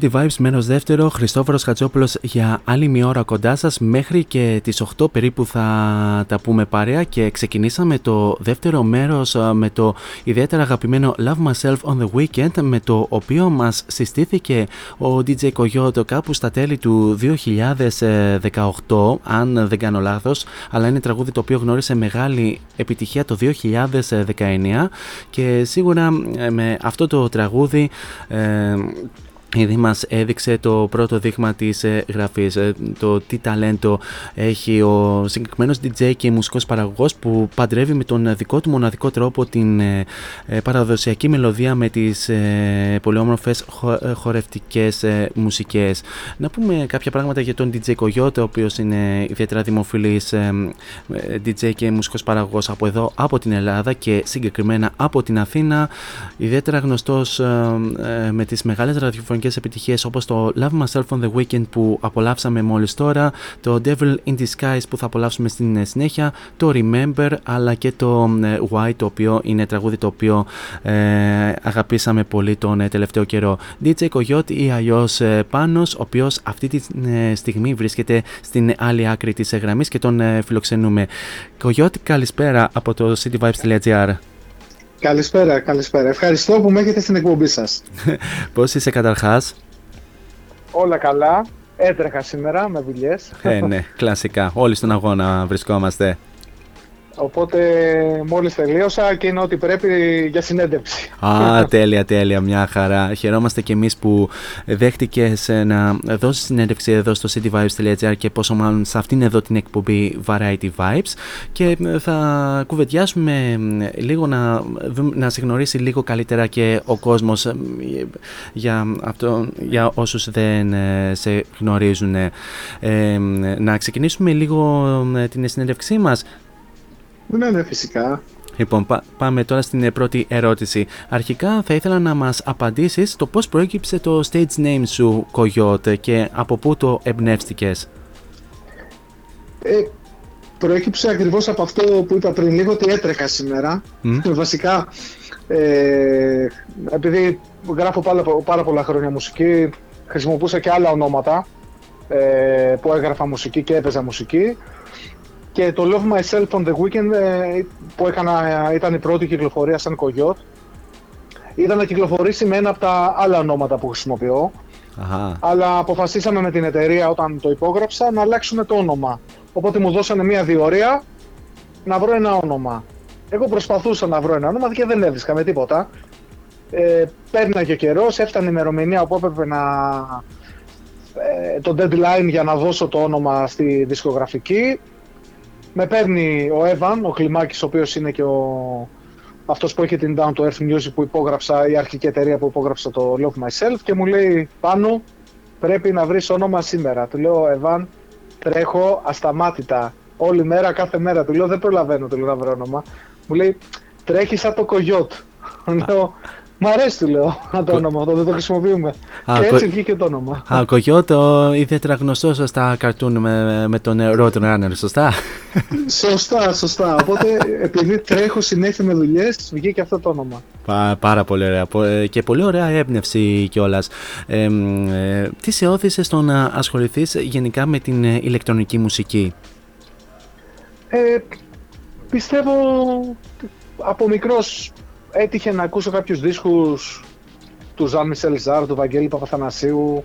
Variety Vibes μέρος δεύτερο, Χριστόφορος Χατζόπουλος για άλλη μία ώρα κοντά σας μέχρι και τις 8 περίπου θα τα πούμε παρέα και ξεκινήσαμε το δεύτερο μέρος με το ιδιαίτερα αγαπημένο Love Myself on the Weekend με το οποίο μας συστήθηκε ο DJ Coyote κάπου στα τέλη του 2018 αν δεν κάνω λάθος αλλά είναι τραγούδι το οποίο γνώρισε μεγάλη επιτυχία το 2019 και σίγουρα ε, με αυτό το τραγούδι ε, Ήδη μας έδειξε το πρώτο δείγμα της ε, γραφής, ε, το τι ταλέντο έχει ο συγκεκριμένος DJ και μουσικός παραγωγός που παντρεύει με τον δικό του μοναδικό τρόπο την ε, παραδοσιακή μελωδία με τις πολύ όμορφες χορευτικές μουσικές. Να πούμε κάποια πράγματα για τον DJ Coyote, ο οποίος είναι ιδιαίτερα δημοφιλής DJ και μουσικός παραγωγός από εδώ, από την Ελλάδα και συγκεκριμένα από την Αθήνα, ιδιαίτερα γνωστός με τις μεγάλες ραδιοφωνικές επιτυχίε επιτυχίες όπως το Love Myself on the Weekend που απολαύσαμε μόλις τώρα, το Devil in Disguise που θα απολαύσουμε στην ε, συνέχεια, το Remember αλλά και το ε, Why το οποίο είναι τραγούδι το οποίο ε, αγαπήσαμε πολύ τον ε, τελευταίο καιρό. DJ Coyote ή αλλιώς ε, Πάνος, ο οποίος αυτή τη στιγμή βρίσκεται στην άλλη άκρη της γραμμής και τον φιλοξενούμε. Coyote καλησπέρα από το cityvibes.gr Καλησπέρα, καλησπέρα. Ευχαριστώ που με έχετε στην εκπομπή σας. Πώς είσαι καταρχάς; Όλα καλά. Έτρεχα σήμερα με δουλειές. Ε, ναι, κλασικά. Όλοι στον αγώνα βρισκόμαστε. Οπότε μόλις τελείωσα και είναι ό,τι πρέπει για συνέντευξη. Α, τέλεια, τέλεια, μια χαρά. Χαιρόμαστε και εμείς που δέχτηκες να δώσεις συνέντευξη εδώ στο cityvibes.gr και πόσο μάλλον σε αυτήν εδώ την εκπομπή Variety Vibes και θα κουβεντιάσουμε λίγο να, να σε γνωρίσει λίγο καλύτερα και ο κόσμος για, αυτό, για όσους δεν ε, σε γνωρίζουν. Ε, να ξεκινήσουμε λίγο ε, την συνέντευξή μας ναι, ναι, φυσικά. Λοιπόν, πάμε τώρα στην ε, πρώτη ερώτηση. Αρχικά θα ήθελα να μας απαντήσεις το πώς προέκυψε το stage name σου, Coyote, και από πού το εμπνεύστηκες. Ε, προέκυψε ακριβώς από αυτό που είπα πριν λίγο, ότι έτρεχα σήμερα. Βασικά, ε, επειδή γράφω πάρα, πάρα πολλά χρόνια μουσική, χρησιμοποιούσα και άλλα ονόματα ε, που έγραφα μουσική και έπαιζα μουσική. Και το Love Myself on the Weekend ε, που έκανα, ήταν η πρώτη κυκλοφορία σαν κογιότ. Ήταν να κυκλοφορήσει με ένα από τα άλλα ονόματα που χρησιμοποιώ. Αχα. Αλλά αποφασίσαμε με την εταιρεία όταν το υπόγραψα να αλλάξουμε το όνομα. Οπότε μου δώσανε μία διορία να βρω ένα όνομα. Εγώ προσπαθούσα να βρω ένα όνομα και δεν έβρισκα με τίποτα. Ε, και καιρός, έφτανε η ημερομηνία που έπρεπε να. Ε, το deadline για να δώσω το όνομα στη δισκογραφική με παίρνει ο Εύαν, ο Κλιμάκης, ο οποίος είναι και ο... αυτός που έχει την Down to Earth Music που υπόγραψα, η αρχική εταιρεία που υπόγραψα το Love Myself και μου λέει πάνω πρέπει να βρεις όνομα σήμερα. Του λέω Εύαν, τρέχω ασταμάτητα όλη μέρα, κάθε μέρα. Του λέω δεν προλαβαίνω του λέω, να βρω όνομα. Μου λέει τρέχεις σαν το κογιότ. Λέω Μ' αρέσει του λέω το όνομα αυτό, δεν το χρησιμοποιούμε. Α, και έτσι κο... βγήκε το όνομα. Α, Κογιώτο, ιδιαίτερα γνωστό στα καρτούν με, με τον Road Runner, σωστά; σωστά, σωστά. Οπότε επειδή τρέχω συνέχεια με δουλειές, βγήκε αυτό το όνομα. Πά, πάρα πολύ ωραία. Ε, και πολύ ωραία έμπνευση κιόλας. Ε, ε, τι σε όθησε στο να ασχοληθείς γενικά με την ηλεκτρονική μουσική; Ε, πιστεύω από μικρός έτυχε να ακούσω κάποιους δίσκους του Ζαν Μισελ Ζάρ, του Βαγγέλη Παπαθανασίου.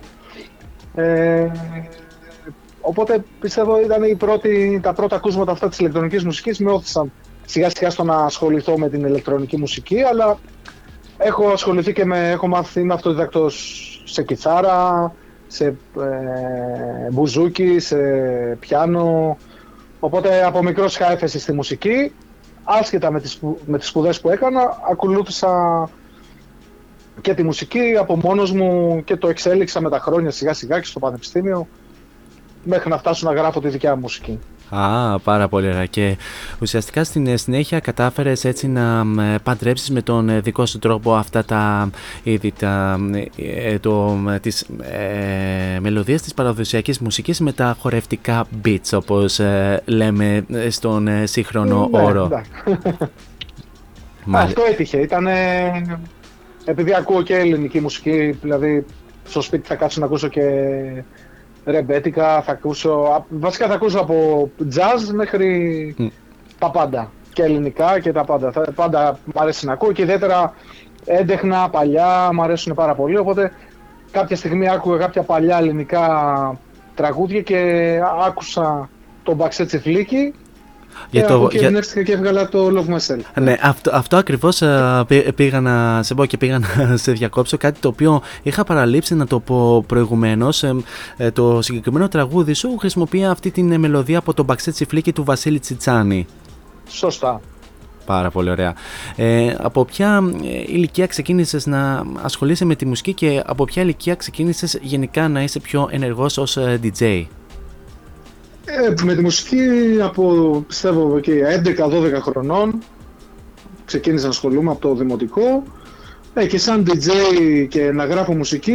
Ε, οπότε πιστεύω ήταν η πρώτη, τα πρώτα ακούσματα αυτά της ηλεκτρονικής μουσικής. Με όθησαν σιγά σιγά στο να ασχοληθώ με την ηλεκτρονική μουσική, αλλά έχω ασχοληθεί και με, έχω μάθει, είμαι αυτοδιδακτός σε κιθάρα, σε ε, μπουζούκι, σε πιάνο, οπότε από μικρός είχα έφεση στη μουσική άσχετα με τις, με τις σπουδές που έκανα, ακολούθησα και τη μουσική από μόνος μου και το εξέλιξα με τα χρόνια σιγά σιγά και στο πανεπιστήμιο μέχρι να φτάσω να γράφω τη δικιά μου μουσική. Α, πάρα πολύ ωραία. Και ουσιαστικά στην ε, συνέχεια κατάφερες έτσι να παντρέψεις με τον ε, δικό σου τρόπο αυτά τα είδη, τα, ε, το, τις ε, μελωδίες της παραδοσιακής μουσικής με τα χορευτικά beats όπως λέμε στον σύγχρονο ναι, όρο. Αυτό έτυχε. Ήταν επειδή ακούω και ελληνική μουσική, δηλαδή στο σπίτι θα κάτσω να ακούσω και ρεμπέτικα, θα ακούσω, βασικά θα ακούσω από jazz μέχρι τα πάντα. Και ελληνικά και τα πάντα. Θα, πάντα μου αρέσει να ακούω και ιδιαίτερα έντεχνα, παλιά, μου αρέσουν πάρα πολύ, οπότε κάποια στιγμή άκουγα κάποια παλιά ελληνικά τραγούδια και άκουσα τον Μπαξέτσι Φλίκη για το, και για... και έβγαλα το Love Myself. Ναι, αυτό, αυτό ακριβώς πήγα να σε πω και πήγα να σε διακόψω. Κάτι το οποίο είχα παραλείψει να το πω προηγουμένως. Ε, το συγκεκριμένο τραγούδι σου χρησιμοποιεί αυτή την μελωδία από τον Μπαξέτσι Φλίκη του Βασίλη Τσιτσάνη. Σωστά. Πάρα πολύ ωραία. Ε, από ποια ηλικία ξεκίνησες να ασχολείσαι με τη μουσική και από ποια ηλικία ξεκίνησες γενικά να είσαι πιο ενεργός ως DJ. Ε, ε, με τη μουσική από πιστεύω και 11-12 χρονών ξεκίνησα να ασχολούμαι από το δημοτικό ε, και σαν DJ και να γράφω μουσική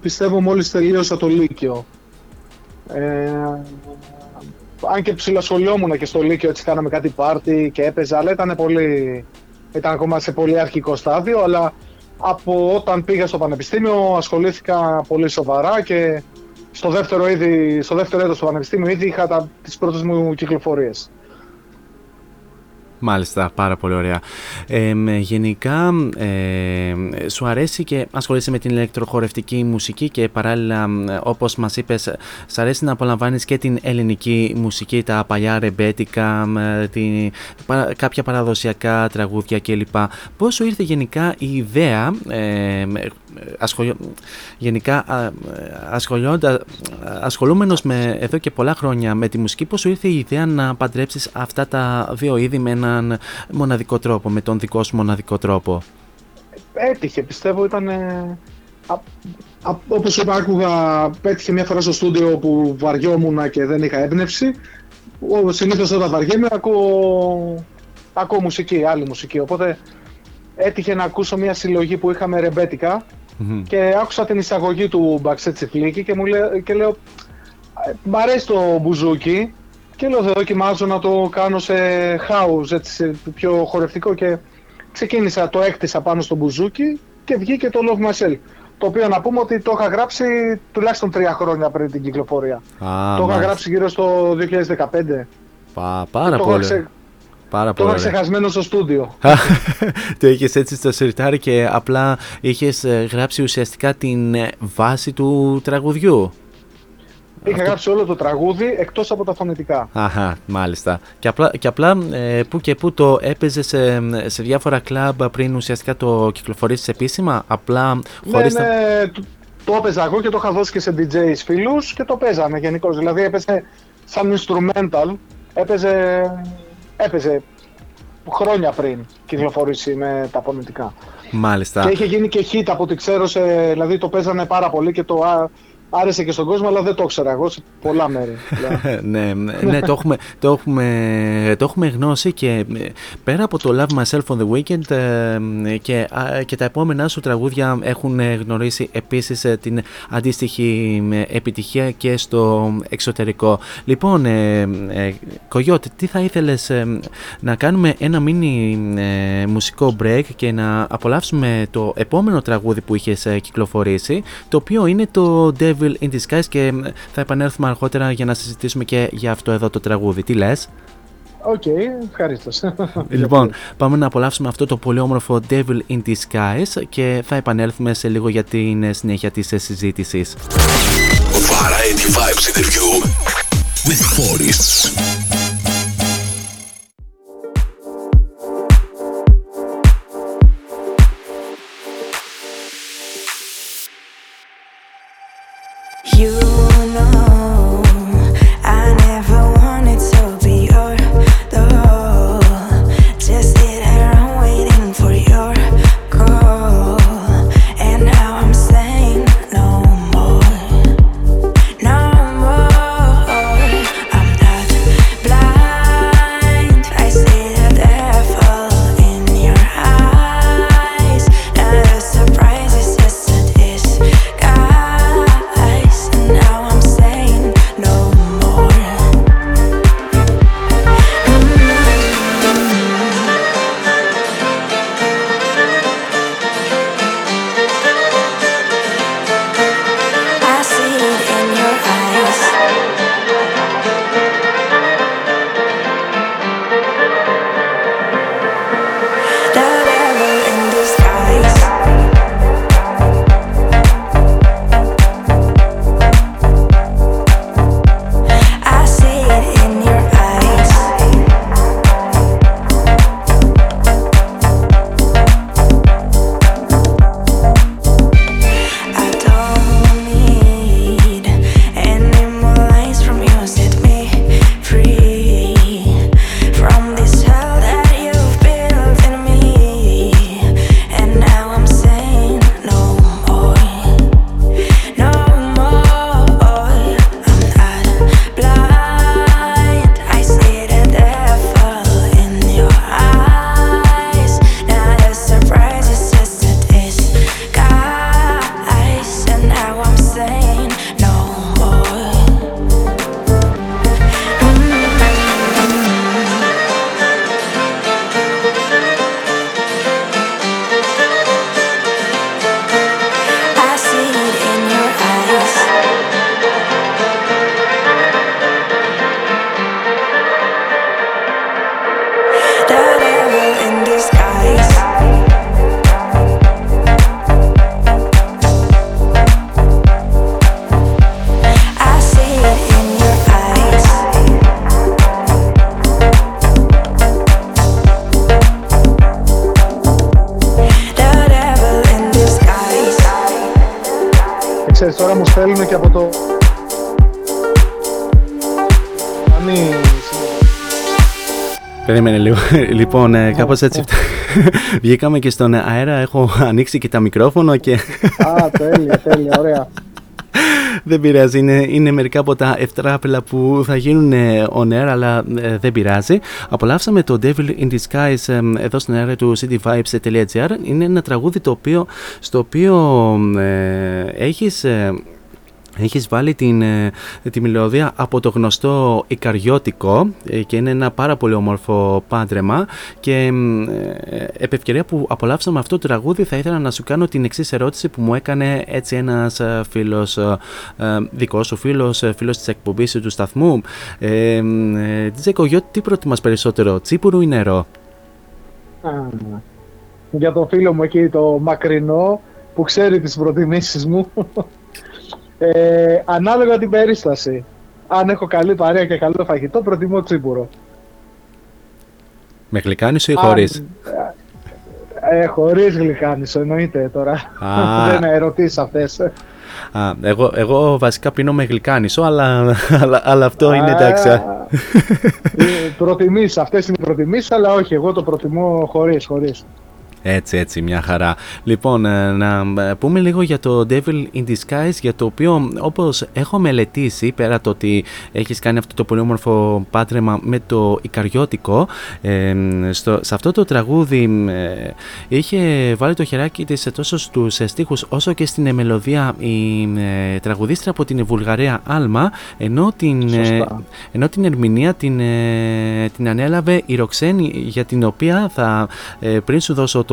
πιστεύω μόλις τελείωσα το Λύκειο. Ε, αν και ψηλασχολιόμουν και στο Λύκειο έτσι κάναμε κάτι πάρτι και έπαιζα αλλά ήταν πολύ ήταν ακόμα σε πολύ αρχικό στάδιο αλλά από όταν πήγα στο πανεπιστήμιο ασχολήθηκα πολύ σοβαρά και στο δεύτερο, ήδη, στο δεύτερο έτος του πανεπιστήμιου ήδη είχα τα, τις πρώτες μου κυκλοφορίες. Μάλιστα, πάρα πολύ ωραία. Ε, γενικά, ε, σου αρέσει και ασχολείσαι με την ηλεκτροχορευτική μουσική και παράλληλα, όπως μας είπες, σου αρέσει να απολαμβάνεις και την ελληνική μουσική, τα παλιά ρεμπέτικα, την, κάποια παραδοσιακά τραγούδια κλπ. Πώς σου ήρθε γενικά η ιδέα, ε, ασχολ... γενικά ασχολούμενος με, εδώ και πολλά χρόνια με τη μουσική, πώς σου ήρθε η ιδέα να παντρέψεις αυτά τα δύο είδη με ένα έναν μοναδικό τρόπο, με τον δικό σου μοναδικό τρόπο; Έτυχε, πιστεύω ήταν... Ε, όπως είπα, άκουγα, πέτυχε μια φορά στο στούντιο που βαριόμουν και δεν είχα έμπνευση. Συνήθως όταν βαριέμαι ακούω, ακούω μουσική, άλλη μουσική. Οπότε έτυχε να ακούσω μια συλλογή που είχαμε ρεμπέτικα και άκουσα την εισαγωγή του Μπαξέτσι Φλίκη και, μου και λέω μ' αρέσει το μπουζούκι και λέω θα δοκιμάζω να το κάνω σε house, έτσι, πιο χορευτικό και ξεκίνησα, το έκτισα πάνω στο μπουζούκι και βγήκε το Love Myself. Το οποίο να πούμε ότι το είχα γράψει τουλάχιστον τρία χρόνια πριν την κυκλοφορία. το είχα γράψει γύρω στο 2015. Πα, πάρα το πολύ. Ξε... Πάρα το είχα ξεχασμένο στο στούντιο. το είχες έτσι στο σιρτάρι και απλά είχες ε, γράψει ουσιαστικά την ε, βάση του τραγουδιού; Είχα γράψει όλο το τραγούδι εκτός από τα φωνητικά. Αχα, μάλιστα. Και απλά, και απλά ε, που και που το έπαιζε σε, σε διάφορα κλαμπ πριν ουσιαστικά το κυκλοφορήσεις επίσημα, απλά ναι, χωρίς... Ναι, ναι, το, το έπαιζα εγώ και το είχα δώσει και σε DJs φίλους και το παίζαμε γενικώς. Δηλαδή έπαιζε σαν instrumental, έπαιζε, έπαιζε χρόνια πριν κυκλοφορήσει με τα φωνητικά. Μάλιστα. Και είχε γίνει και hit από ό,τι ξέρω, σε, δηλαδή το παίζανε πάρα πολύ και το, άρεσε και στον κόσμο, αλλά δεν το ήξερα εγώ σε πολλά μέρη. ναι, ναι το, έχουμε, το, έχουμε, το έχουμε γνώσει και ε, πέρα από το Love Myself on the Weekend ε, και, και τα επόμενά σου τραγούδια έχουν γνωρίσει επίσης ε, την αντίστοιχη επιτυχία και στο εξωτερικό. Λοιπόν, ε, Κογιώτη, τι θα ήθελες να κάνουμε ένα μίνι μουσικό break και να απολαύσουμε το επόμενο τραγούδι που είχες κυκλοφορήσει, το οποίο είναι το Devil Evil in Disguise και θα επανέλθουμε αργότερα για να συζητήσουμε και για αυτό εδώ το τραγούδι. Τι λες; Ok, okay, ευχαριστώ. Λοιπόν, πάμε να απολαύσουμε αυτό το πολύ όμορφο Devil in Disguise και θα επανέλθουμε σε λίγο για την συνέχεια της συζήτησης. Variety Vibes interview with Forests. Ξέρεις, τώρα μου στέλνουν και από το... Περίμενε λίγο. Λοιπόν, ε, κάπως έτσι βγήκαμε και στον αέρα. Έχω ανοίξει και τα μικρόφωνο και. Α, τέλεια, τέλεια, ωραία. δεν πειράζει, είναι, είναι μερικά από τα ευτράπελα που θα γίνουν on air, αλλά ε, δεν πειράζει. Απολαύσαμε το Devil in Disguise ε, εδώ στην αέρα του cityvibes.gr. Είναι ένα τραγούδι το οποίο, στο οποίο ε, έχεις Έχεις βάλει την, ε, τη μελωδία από το γνωστό Ικαριώτικο ε, και είναι ένα πάρα πολύ όμορφο πάντρεμα. Και ε, επ' ευκαιρία που απολαύσαμε αυτό το τραγούδι θα ήθελα να σου κάνω την εξής ερώτηση που μου έκανε έτσι ένας φίλος δικός σου φίλος, φίλος της εκπομπής του σταθμού. Ε, Τζεκογιώτη τι προτιμάς περισσότερο, τσίπουρου ή νερό; Για το φίλο μου εκεί το μακρινό που ξέρει τις προτιμήσεις μου ε, ανάλογα την περίσταση. Αν έχω καλή παρέα και καλό φαγητό, προτιμώ τσίπουρο. Με γλυκάνισο ή χωρίς; Ε, ε, χωρίς γλυκάνισο, εννοείται τώρα. Δεν είναι ερωτήσεις αυτές. εγώ, εγώ βασικά πίνω με γλυκάνισο, αλλά, αλλά, αλλά αυτό είναι εντάξει. Ε, προτιμήσει, αυτές είναι οι προτιμήσεις, αλλά όχι, εγώ το προτιμώ χωρίς, χωρίς. Έτσι, έτσι, μια χαρά. Λοιπόν, ε, να ε, πούμε λίγο για το Devil in Disguise, για το οποίο όπως έχω μελετήσει, πέρα το ότι έχεις κάνει αυτό το πολύ όμορφο πάτρεμα με το Ικαριώτικο, ε, στο, σε αυτό το τραγούδι ε, είχε βάλει το χεράκι της τόσο στους στίχους όσο και στην μελωδία η ε, τραγουδίστρα από την Βουλγαρία Άλμα, ενώ την, ενώ την ερμηνεία την, την ανέλαβε η Ροξένη, για την οποία θα πριν σου δώσω το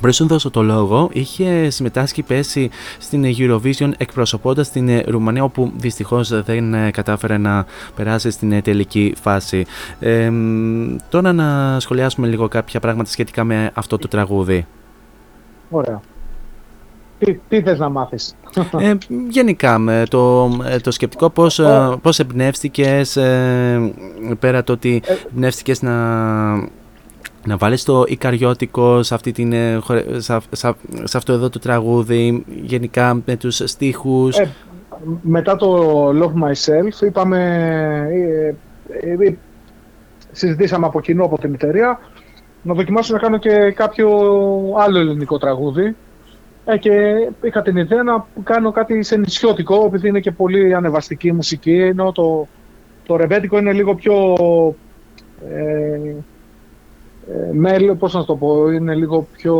πριν σου δώσω το λόγο, είχε συμμετάσχει πέσει στην Eurovision εκπροσωπώντας την Ρουμανία όπου δυστυχώς δεν ε, κατάφερε να περάσει στην ε, τελική φάση. Ε, τώρα να σχολιάσουμε λίγο κάποια πράγματα σχετικά με αυτό το τραγούδι. Ωραία. Τι, τι θες να μάθεις; Ε, γενικά, με το, το σκεπτικό πώς, πώς εμπνεύστηκες, πέρα το ότι εμπνεύστηκες να να βάλεις το Ικαριώτικο σε, αυτή την, ε, σε, σε, σε αυτό εδώ το τραγούδι, γενικά με τους στίχους. Ε, μετά το Love Myself είπαμε, ε, ε, ε, συζητήσαμε από κοινό από την εταιρεία να δοκιμάσω να κάνω και κάποιο άλλο ελληνικό τραγούδι ε, και είχα την ιδέα να κάνω κάτι σε νησιώτικο επειδή είναι και πολύ ανεβαστική μουσική ενώ το, το ρεμπέτικο είναι λίγο πιο ε, μέλ, πώς να το πω, είναι λίγο πιο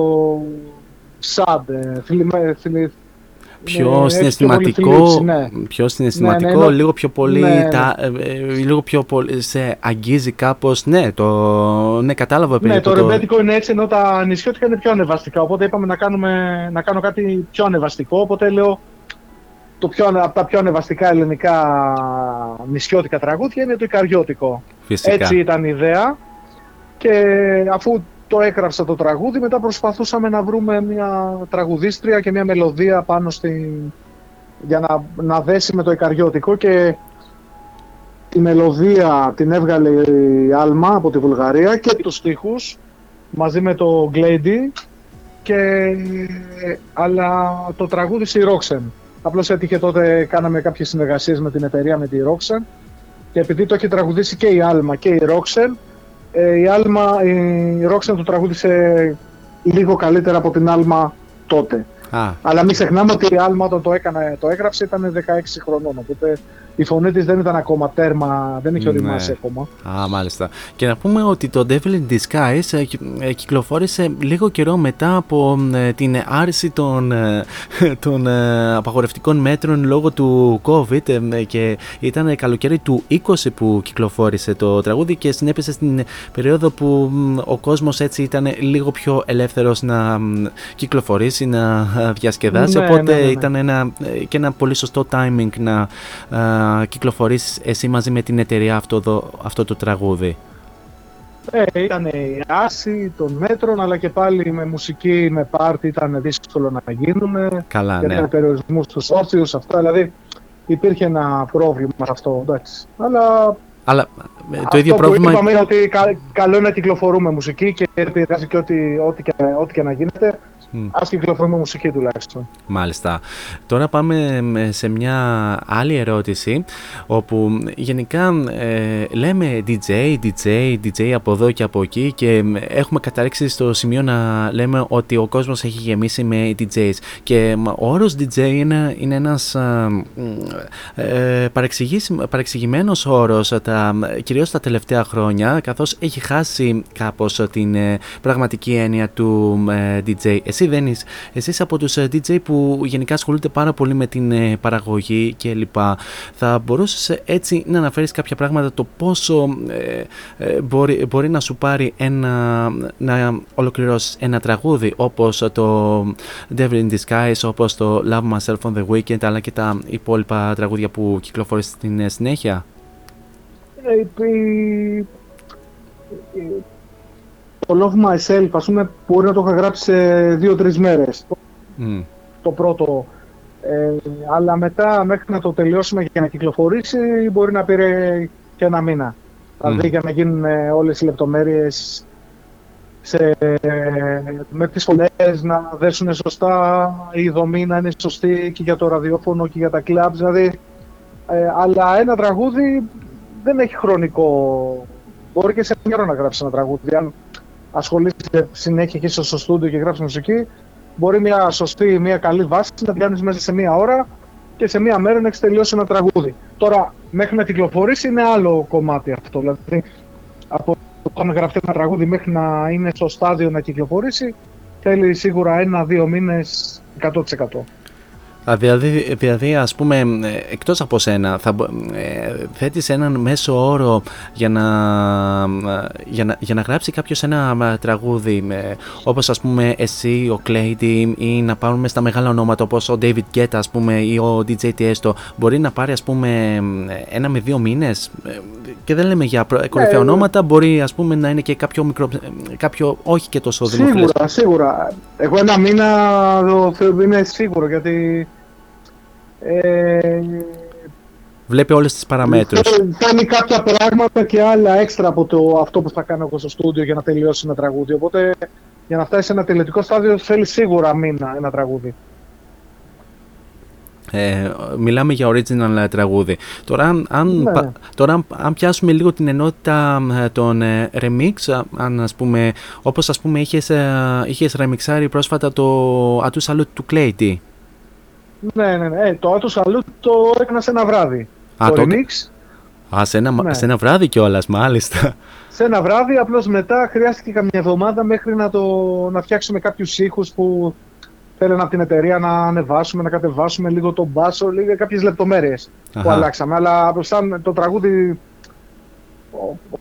sad, ε, πιο συναισθηματικό, ναι. πιο συναισθηματικό, ναι, ναι, λίγο πιο πολύ, ναι, τα, ε, ε, λίγο πιο πολύ, σε αγγίζει κάπως, ναι, το, ναι, κατάλαβα Ναι, το, το ρεμπέτικο είναι έτσι, ενώ τα νησιώτικα είναι πιο ανεβαστικά, οπότε είπαμε να, κάνουμε, να κάνω κάτι πιο ανεβαστικό, οπότε λέω, το πιο, από τα πιο ανεβαστικά ελληνικά νησιώτικα τραγούδια είναι το Ικαριώτικο. Φυσικά. Έτσι ήταν η ιδέα. Και αφού το έγραψα το τραγούδι, μετά προσπαθούσαμε να βρούμε μια τραγουδίστρια και μια μελωδία πάνω στη... για να, να δέσει με το Ικαριώτικο και τη μελωδία την έβγαλε η Άλμα από τη Βουλγαρία και τους στίχους μαζί με το Γκλέντι και αλλά το τραγούδι η Ρόξεν. Απλώς έτυχε τότε, κάναμε κάποιες συνεργασίες με την εταιρεία με τη Ρόξεν και επειδή το έχει τραγουδήσει και η Άλμα και η Ρόξεν ε, η Άλμα, η Ρόξεν το τραγούδισε λίγο καλύτερα από την Άλμα τότε. Αλλά μην ξεχνάμε ότι η Άλμα όταν το, έκανε, το έγραψε ήταν 16 χρονών. Οπότε η φωνή της δεν ήταν ακόμα τέρμα, δεν είχε οριμάσει ναι. ακόμα. Α, μάλιστα. Και να πούμε ότι το Devil in Disguise ε, ε, κυκλοφόρησε λίγο καιρό μετά από ε, την άρση των, των απαγορευτικών μέτρων λόγω του COVID και ήταν καλοκαίρι του 20 που κυκλοφόρησε το τραγούδι και συνέπεσε στην περίοδο που ο κόσμος έτσι ήταν λίγο πιο ελεύθερος να κυκλοφορήσει, να διασκεδάσει, ναι, οπότε ναι, ναι, ναι. ήταν ένα, και ένα πολύ σωστό timing να κυκλοφορείς εσύ μαζί με την εταιρεία αυτό, αυτό το τραγούδι; Ε, ήταν η άση των μέτρων, αλλά και πάλι με μουσική, με πάρτι ήταν δύσκολο να γίνουμε. Καλά, ναι. Για περιορισμού στους όρθιους, αυτά, δηλαδή υπήρχε ένα πρόβλημα αυτό, εντάξει. Αλλά, αλλά ε, το ίδιο πρόβλημα... Που είπαμε είναι ότι καλό είναι να κυκλοφορούμε μουσική και επηρεάζει και ό,τι, ό,τι, και, ό,τι και να γίνεται. Mm. Ας κυκλοφορούμε μουσική τουλάχιστον. Μάλιστα. Τώρα πάμε σε μια άλλη ερώτηση όπου γενικά ε, λέμε DJ, DJ, DJ από εδώ και από εκεί και έχουμε καταρρίξει στο σημείο να λέμε ότι ο κόσμος έχει γεμίσει με DJs και ο όρος DJ είναι, είναι ένας ε, παρεξηγημένος όρος τα, κυρίως τα τελευταία χρόνια καθώς έχει χάσει κάπως την ε, πραγματική έννοια του ε, DJ. Εσύ δεν είσαι, εσύ από τους ε, DJ που γενικά ασχολούνται πάρα πολύ με την ε, παραγωγή κλπ. Θα μπορούσες έτσι να αναφέρεις κάποια πράγματα το πόσο μπορεί, μπορεί να σου πάρει ένα, να ολοκληρώσεις ένα τραγούδι όπως το Devil in Disguise, όπως το Love Myself on the Weekend αλλά και τα υπόλοιπα τραγούδια που κυκλοφορείς στην συνέχεια; Το Love Myself, ας πούμε, μπορεί να το είχα γράψει σε δύο-τρεις μέρες. Το πρώτο. Ε, αλλά μετά, μέχρι να το τελειώσουμε και να κυκλοφορήσει, μπορεί να πήρε και ένα μήνα. Mm. Δηλαδή, για να γίνουν όλες οι λεπτομέρειες σε, με τις φωνές να δέσουν σωστά, η δομή να είναι σωστή και για το ραδιόφωνο και για τα κλαμπς. Δηλαδή, ε, αλλά ένα τραγούδι δεν έχει χρονικό. Μπορεί και σε μια ώρα να γράψει ένα τραγούδι. Αν ασχολείσαι συνέχεια και στο στούντιο και γράψεις μουσική, μπορεί μια σωστή, μια καλή βάση να την κάνεις μέσα σε μία ώρα και σε μία μέρα να έχεις τελειώσει ένα τραγούδι. Τώρα, μέχρι να κυκλοφορήσει είναι άλλο κομμάτι αυτό. Δηλαδή, από το να γραφτεί ένα τραγούδι μέχρι να είναι στο στάδιο να κυκλοφορήσει, θέλει σίγουρα ένα-δύο μήνες 100%. Δηλαδή, δηλαδή ας πούμε εκτός από σένα θα, ε, θέτεις έναν μέσο όρο για να, για να, για να γράψει κάποιος ένα τραγούδι ε, όπως ας πούμε εσύ, ο Clady ή να πάρουμε στα μεγάλα ονόματα όπως ο David Guetta ας πούμε ή ο DJ Tiesto μπορεί να πάρει ας πούμε ένα με δύο μήνες ε, και δεν λέμε για κορυφαία ναι, ονόματα μπορεί ας πούμε να είναι και κάποιο μικρό κάποιο όχι και τόσο δημοφιλές. Σίγουρα, σίγουρα. Εγώ ένα μήνα είναι σίγουρο γιατί ε, Βλέπει όλες τις παραμέτρους. Κάνει κάποια πράγματα και άλλα έξτρα από το, αυτό που θα κάνω εγώ στο στούντιο για να τελειώσει ένα τραγούδι. Οπότε για να φτάσει σε ένα τελετικό στάδιο θέλει σίγουρα μήνα ένα τραγούδι. Ε, μιλάμε για original τραγούδι. Τώρα αν, ναι. τώρα, αν πιάσουμε λίγο την ενότητα ε, των ε, remix, αν ας πούμε, όπως ας πούμε είχες, είχες remixάρει πρόσφατα το Ατούς Salute του Clay ναι, ναι, ναι. Ε, το Άτο Σαλούτ το έκανα σε ένα βράδυ. Α, το, το remix. Α, σε ένα, ναι. σε ένα βράδυ κιόλας, μάλιστα. Σε ένα βράδυ, απλώς μετά χρειάστηκε καμιά εβδομάδα μέχρι να, το, να φτιάξουμε κάποιους ήχους που θέλουν από την εταιρεία να ανεβάσουμε, να κατεβάσουμε λίγο τον μπάσο, λίγο κάποιες λεπτομέρειες που αλλάξαμε. Αλλά σαν το τραγούδι,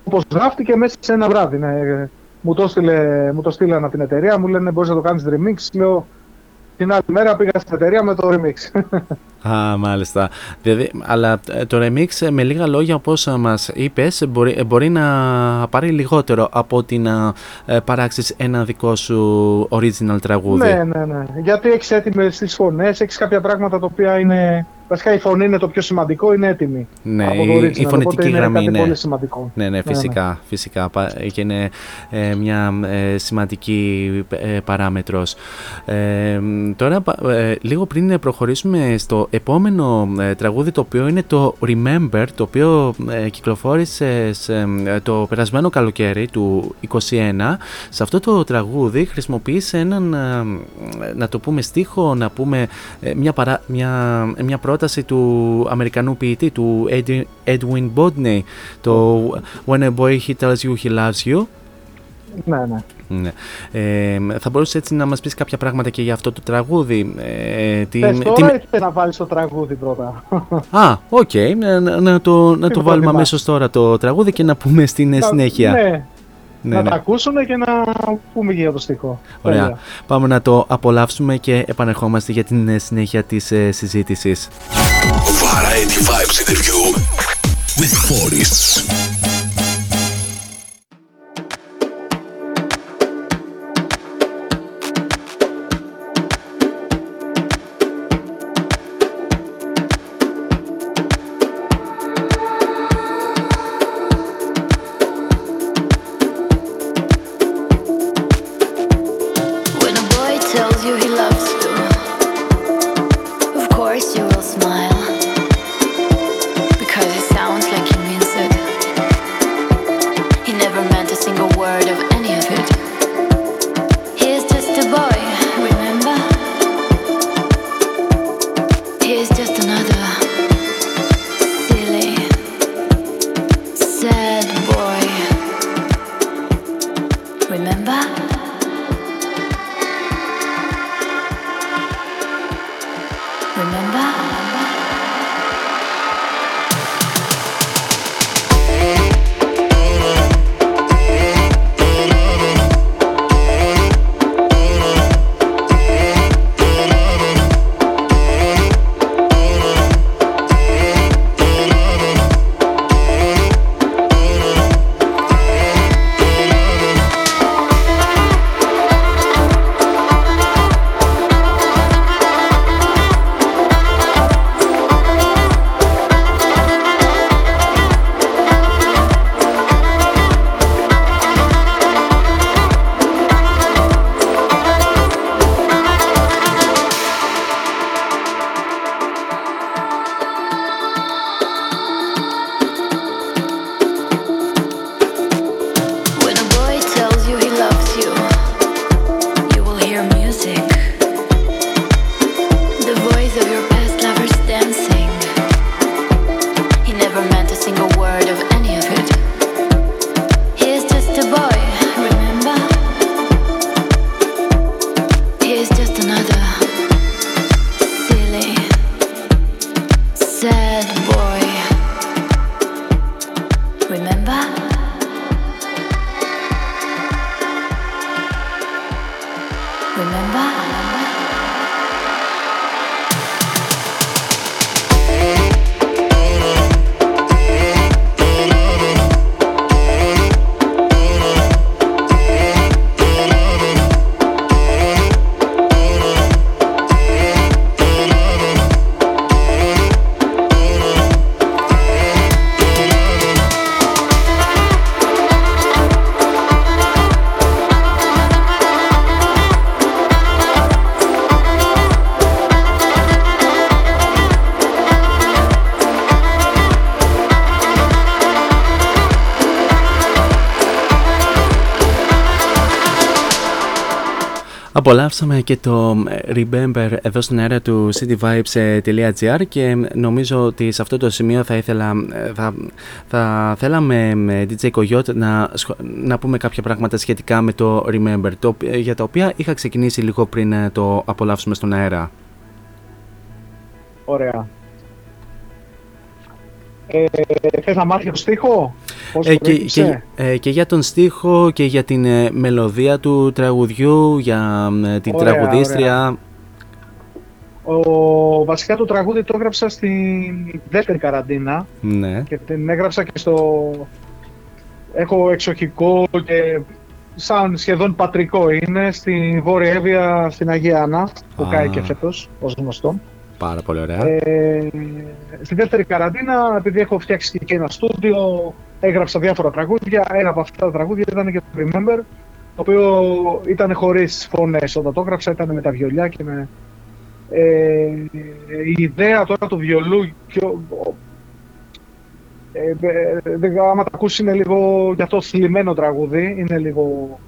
όπως γράφτηκε, μέσα σε ένα βράδυ. Ναι. Μου το, στείλε, μου το στείλαν από την εταιρεία, μου λένε μπορείς να το κάνεις remix. Λέω την άλλη μέρα πήγα στην εταιρεία με το remix. Α, μάλιστα. Δηλαδή, αλλά ε, το remix ε, με λίγα λόγια όπως ε, μας είπες μπορεί, μπορεί να πάρει λιγότερο από ότι να παράξεις ένα δικό σου original τραγούδι. Ναι, ναι, ναι. Γιατί έχεις έτοιμες τις φωνές, έχεις κάποια πράγματα τα οποία είναι Βασικά η φωνή είναι το πιο σημαντικό, είναι έτοιμη. Ναι, η, η φωνητική είναι γραμμή είναι πολύ σημαντικό. Ναι, ναι, φυσικά. Ναι, ναι. φυσικά και είναι ε, μια ε, σημαντική ε, παράμετρος. Ε, τώρα, ε, λίγο πριν προχωρήσουμε στο επόμενο τραγούδι, το οποίο είναι το Remember, το οποίο κυκλοφόρησε σε, το περασμένο καλοκαίρι του 2021. Σε αυτό το τραγούδι χρησιμοποίησε έναν, να το πούμε στίχο, να πούμε μια, παρά, μια, μια πρώτη πρόταση του Αμερικανού ποιητή, του Edwin Bodney, το When a boy he tells you he loves you. Ναι, ναι. ναι. Ε, θα μπορούσες έτσι να μας πεις κάποια πράγματα και για αυτό το τραγούδι; Ε, τι, Πες τώρα τι... να βάλεις το τραγούδι πρώτα. Α, ok. Okay. Να, να, το, να το βάλουμε αμέσως τώρα το τραγούδι και να πούμε στην συνέχεια. Ναι, ναι, να ναι. τα ακούσουν και να πούμε για το στίχο. Ωραία. Πάμε να το απολαύσουμε και επανερχόμαστε για την συνέχεια της ε, συζήτησης. Variety Vibes Interview with Απολαύσαμε και το ε, Remember εδώ στην αέρα του cityvibes.gr και νομίζω ότι σε αυτό το σημείο θα ήθελα ε, θα, θα θέλαμε με DJ Coyote να, να πούμε κάποια πράγματα σχετικά με το Remember το, για τα οποία είχα ξεκινήσει λίγο πριν ε, το απολαύσουμε στον αέρα. Ωραία. Ε, θες να μάθεις το στίχο; Ε, και, ε, και, για τον στίχο και για την ε, μελωδία του τραγουδιού, για την τραγουδίστρια. Ο, βασικά το τραγούδι το έγραψα στη δεύτερη καραντίνα ναι. και την έγραψα και στο... Έχω εξοχικό και σαν σχεδόν πατρικό είναι στη Βόρεια Εύβοια στην Αγία Άννα που κάει και φέτος ως γνωστό. Πάρα πολύ ωραία. Ε, στη δεύτερη καραντίνα, επειδή έχω φτιάξει και ένα στούντιο, έγραψα διάφορα τραγούδια. Ένα από αυτά τα τραγούδια ήταν και το Remember, το οποίο ήταν χωρίς φωνές όταν το έγραψα, ήταν με τα βιολιά και με. Ε, η ιδέα τώρα του βιολού, ε, ε, άμα τα ακούσεις είναι λίγο γι' αυτό θλιμμένο τραγούδι, είναι λίγο,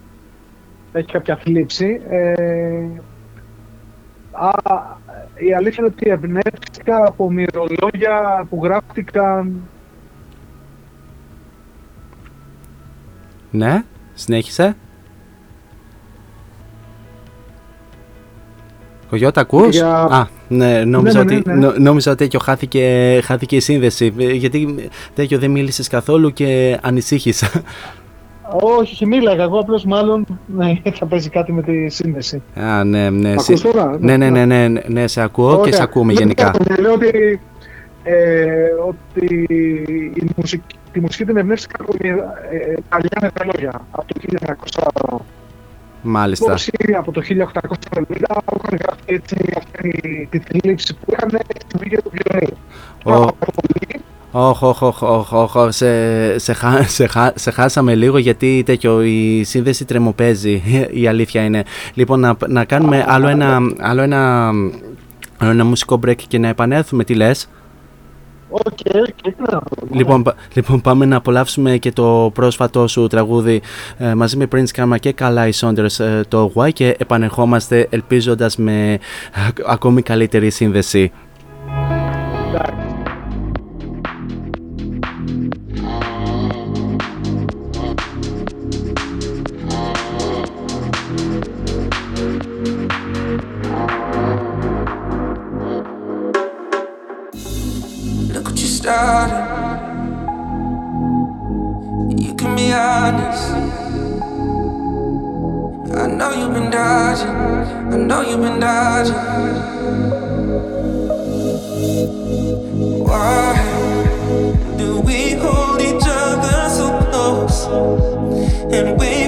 έχει κάποια θλίψη. Ε, α, η αλήθεια είναι ότι εμπνεύστηκα από μυρολόγια που γράφτηκαν Ναι, συνέχισε. Κογιώτα, ακούς; Α, ναι, νόμιζα, ναι, ναι, ότι, ναι, νόμιζα ότι τέτοιο χάθηκε, χάθηκε η σύνδεση, γιατί τέτοιο δεν μίλησες καθόλου και ανησύχησα. Όχι, μίλαγα. Εγώ απλώς μάλλον ναι, θα παίζει κάτι με τη σύνδεση. Α, ναι, ναι. Ακούς τώρα; Ναι, ναι, ναι, ναι, ναι, σε ακούω και σε ακούμε γενικά. Λέω ότι, ε, ότι η μουσική τη μουσική την εμπνεύστηκα από ε, παλιά με τα λόγια, από το 1900. Μάλιστα. Όπως από το 1850 έχουν γραφτεί έτσι αυτή τη θλίψη που είχαν στην βίγια του βιολί. Όχι, όχι, όχι, σε χάσαμε λίγο γιατί τέτοιο η σύνδεση τρεμοπαίζει, η αλήθεια είναι. Λοιπόν, να, να κάνουμε άλλο ένα, άλλο ένα, άλλο ένα μουσικό break και να επανέλθουμε, τι λες; Λοιπόν, λοιπόν, πάμε να απολαύσουμε και το πρόσφατό σου τραγούδι ε, μαζί με Prince Karma και Kalai Saunders ε, το Why και επανερχόμαστε ελπίζοντας με ακόμη καλύτερη σύνδεση. Doubting. You can be honest. I know you've been dodging. I know you've been dodging. Why do we hold each other so close and wait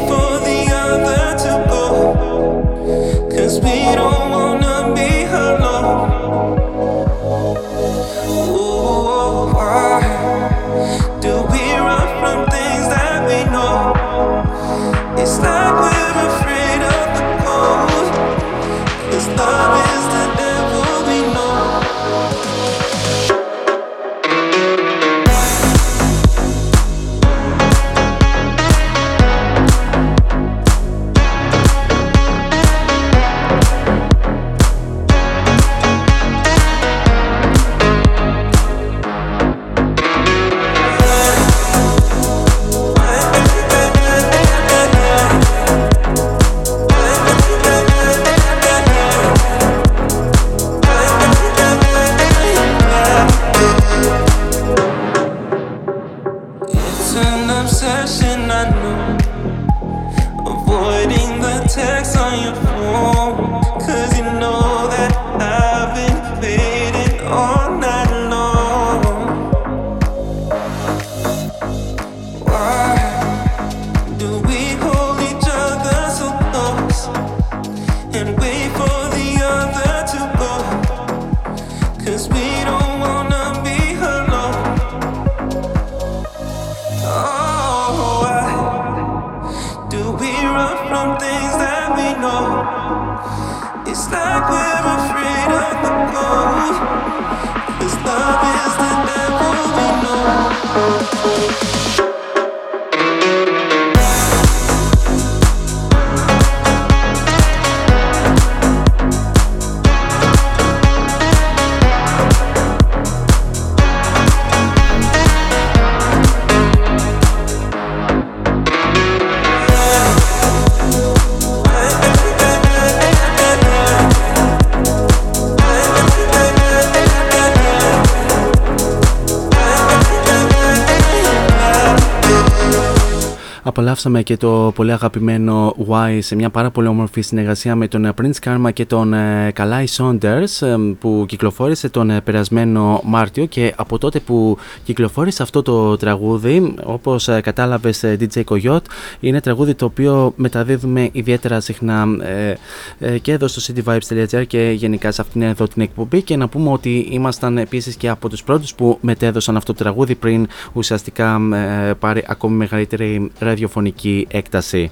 Απολαύσαμε και το πολύ αγαπημένο Y σε μια πάρα πολύ όμορφη συνεργασία με τον Prince Karma και τον ε, Kalai Saunders ε, που κυκλοφόρησε τον ε, περασμένο Μάρτιο και από τότε που κυκλοφόρησε αυτό το τραγούδι όπως ε, κατάλαβες ε, DJ Coyote είναι τραγούδι το οποίο μεταδίδουμε ιδιαίτερα συχνά ε, ε, και εδώ στο cityvibes.gr και γενικά σε αυτήν εδώ την εκπομπή και να πούμε ότι ήμασταν επίσης και από τους πρώτους που μετέδωσαν αυτό το τραγούδι πριν ουσιαστικά ε, πάρει ακόμη μεγαλύτερη ραδιοφωνική έκταση.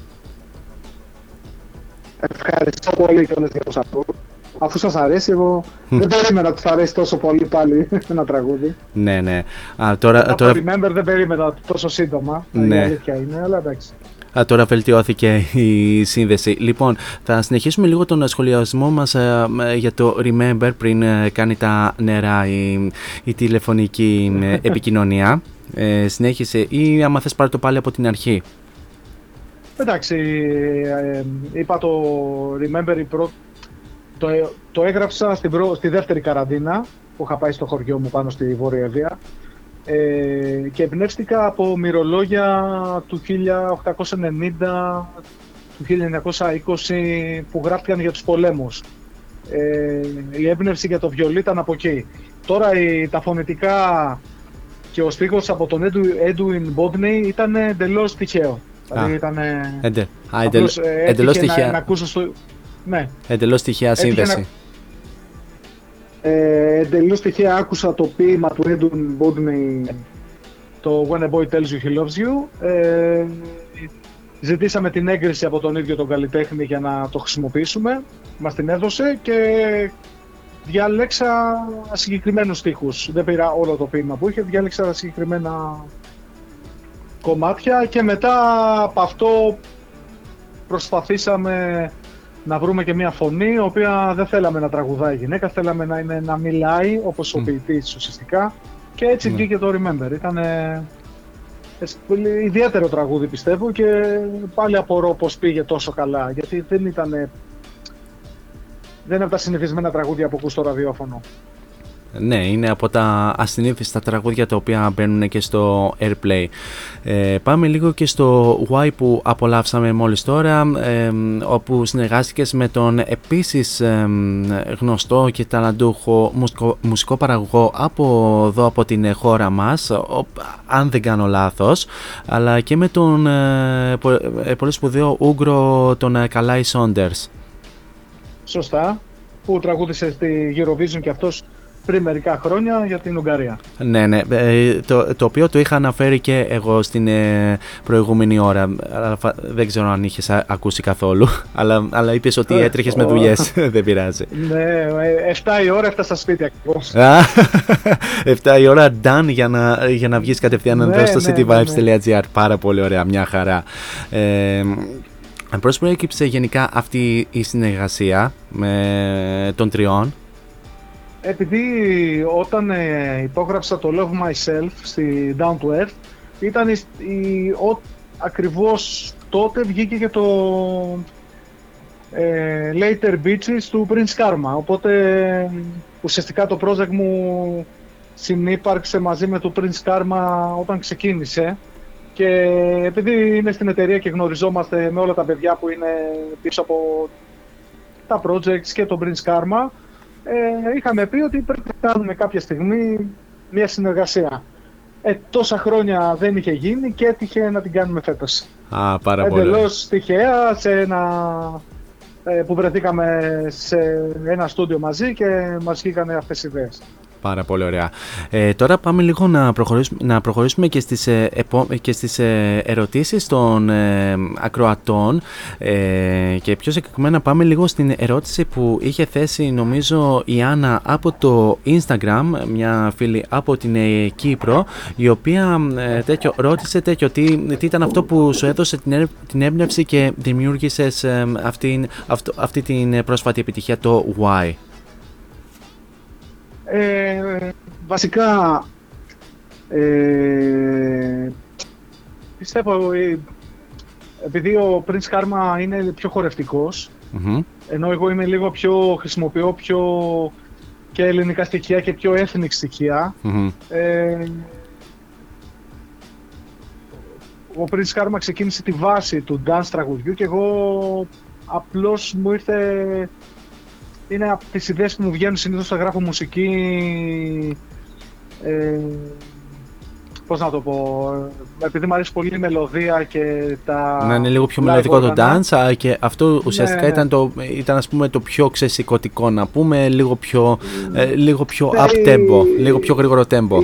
Ευχαριστώ πολύ κιόλας για το support. Αφού σας αρέσει, εγώ δεν περίμενα ότι θα αρέσει τόσο πολύ πάλι ένα τραγούδι. Ναι, ναι. Α, τώρα, Από τώρα, Remember δεν περίμενα τόσο σύντομα. Ναι. Η αλήθεια είναι, αλλά εντάξει. Α, τώρα βελτιώθηκε η σύνδεση. Λοιπόν, θα συνεχίσουμε λίγο τον σχολιασμό μας ε, ε, για το Remember πριν ε, κάνει τα νερά η, η τηλεφωνική ε, επικοινωνία. Ε, συνέχισε ή άμα θες πάρε το πάλι από την αρχή. Εντάξει, ε, είπα το Remember η πρω... το, το έγραψα στην προ... στη δεύτερη καραντίνα που είχα πάει στο χωριό μου πάνω στη Βόρεια Ευεία ε, και εμπνεύστηκα από μυρολόγια του 1890 του 1920 που γράφτηκαν για τους πολέμους. Ε, η έμπνευση για το βιολί ήταν από εκεί. Τώρα η, τα φωνητικά και ο στίχος από τον Edwin- Edwin Bodney ήταν εντελώς τυχαίο. Δηλαδή ήταν. Εντε, α, απλώς, εντελ- ε, εντελώς έτυχε να, τυχαία. να ακούσω στο. Ναι. Εντελώς τυχαία Έτυχε σύνδεση. Ε, εντελώς τυχαία άκουσα το ποίημα του Edwin Bodney το When a Boy Tells You He Loves You. Ε, ζητήσαμε την έγκριση από τον ίδιο τον καλλιτέχνη για να το χρησιμοποιήσουμε. Μας την έδωσε και διάλεξα συγκεκριμένους στίχους. Δεν πήρα όλο το ποίημα που είχε, διάλεξα συγκεκριμένα κομμάτια και μετά από αυτό προσπαθήσαμε να βρούμε και μια φωνή, η οποία δεν θέλαμε να τραγουδάει η γυναίκα, θέλαμε να, είναι, να μιλάει όπως ο ποιητής ουσιαστικά και έτσι Ναι. βγήκε το Remember. Ήταν πολύ ιδιαίτερο τραγούδι πιστεύω και πάλι απορώ πως πήγε τόσο καλά γιατί δεν ήταν δεν είναι από τα συνηθισμένα τραγούδια που ακούς στο ραδιόφωνο. Ναι, είναι από τα ασυνήθιστα τραγούδια τα οποία μπαίνουν και στο Airplay. Ε, πάμε λίγο και στο Y που απολαύσαμε μόλις τώρα, ε, όπου συνεργάστηκες με τον επίσης ε, γνωστό και ταλαντούχο μουσικό, μουσικό παραγωγό από εδώ από την χώρα μας, ο, αν δεν κάνω λάθος, αλλά και με τον ε, πολύ σπουδαίο Ούγκρο τον Καλάι Σόντερς. Σωστά, που τραγούδισε στη Eurovision και αυτός πριν μερικά χρόνια για την Ουγγαρία. Ναι, ναι. Ε, το, το οποίο το είχα αναφέρει και εγώ στην ε, προηγούμενη ώρα. Αλλά δεν ξέρω αν είχες ακούσει καθόλου. Αλλά, αλλά είπες ότι ε, έτρεχες με δουλειές. δεν πειράζει. Ναι, 7 η ώρα έφτασα σπίτι ακριβώς. 7 η ώρα done για να, για να βγεις κατευθείαν ναι, εδώ στο ναι, cityvibes.gr. Ναι, Πάρα πολύ ωραία, μια χαρά. Ε, Πώς προέκυψε γενικά αυτή η συνεργασία με των τριών επειδή όταν ε, υπόγραψα το Love Myself στη Down to Earth ήταν η, η, ο, ακριβώς τότε βγήκε και το ε, Later Beaches του Prince Karma. Οπότε ουσιαστικά το project μου συνύπαρξε μαζί με το Prince Karma όταν ξεκίνησε. Και επειδή είμαι στην εταιρεία και γνωριζόμαστε με όλα τα παιδιά που είναι πίσω από τα projects και το Prince Karma ε, είχαμε πει ότι πρέπει να κάνουμε κάποια στιγμή μια συνεργασία. Ε, τόσα χρόνια δεν είχε γίνει και έτυχε να την κάνουμε φέτος. Α, πάρα πολύ. Εντελώς τυχαία, σε ένα, ε, που βρεθήκαμε σε ένα στούντιο μαζί και μας βγήκαν αυτές οι ιδέες. Πάρα πολύ ωραία. Ε, τώρα πάμε λίγο να προχωρήσουμε, να προχωρήσουμε και στις, ε, και στις ε, ερωτήσεις των ε, ακροατών ε, και πιο συγκεκριμένα πάμε λίγο στην ερώτηση που είχε θέσει νομίζω η Άννα από το Instagram, μια φίλη από την Κύπρο η οποία τέτοιο, ρώτησε τέτοιο τι, τι ήταν αυτό που σου έδωσε την, την έμπνευση και δημιούργησες αυτή, αυτή την πρόσφατη επιτυχία το Why. Ε, βασικά, ε, πιστεύω, ε, επειδή ο Prince Karma είναι πιο χορευτικος ενώ εγώ είμαι λίγο πιο, χρησιμοποιώ πιο και ελληνικά στοιχεία και πιο ethnic στοιχεια ε, ο Prince Karma ξεκίνησε τη βάση του dance τραγουδιού και εγώ απλώς μου ήρθε είναι από τις ιδέες που μου βγαίνουν συνήθως όταν γράφω μουσική ε, πώς να το πω, επειδή μου αρέσει πολύ η μελωδία και τα... Να είναι λίγο πιο μελωδικό το dance και αυτό ουσιαστικά ναι, ήταν, το, ήταν ας πούμε το πιο ξεσηκωτικό να πούμε, λίγο πιο, ε, λίγο πιο up tempo, λίγο πιο γρήγορο tempo.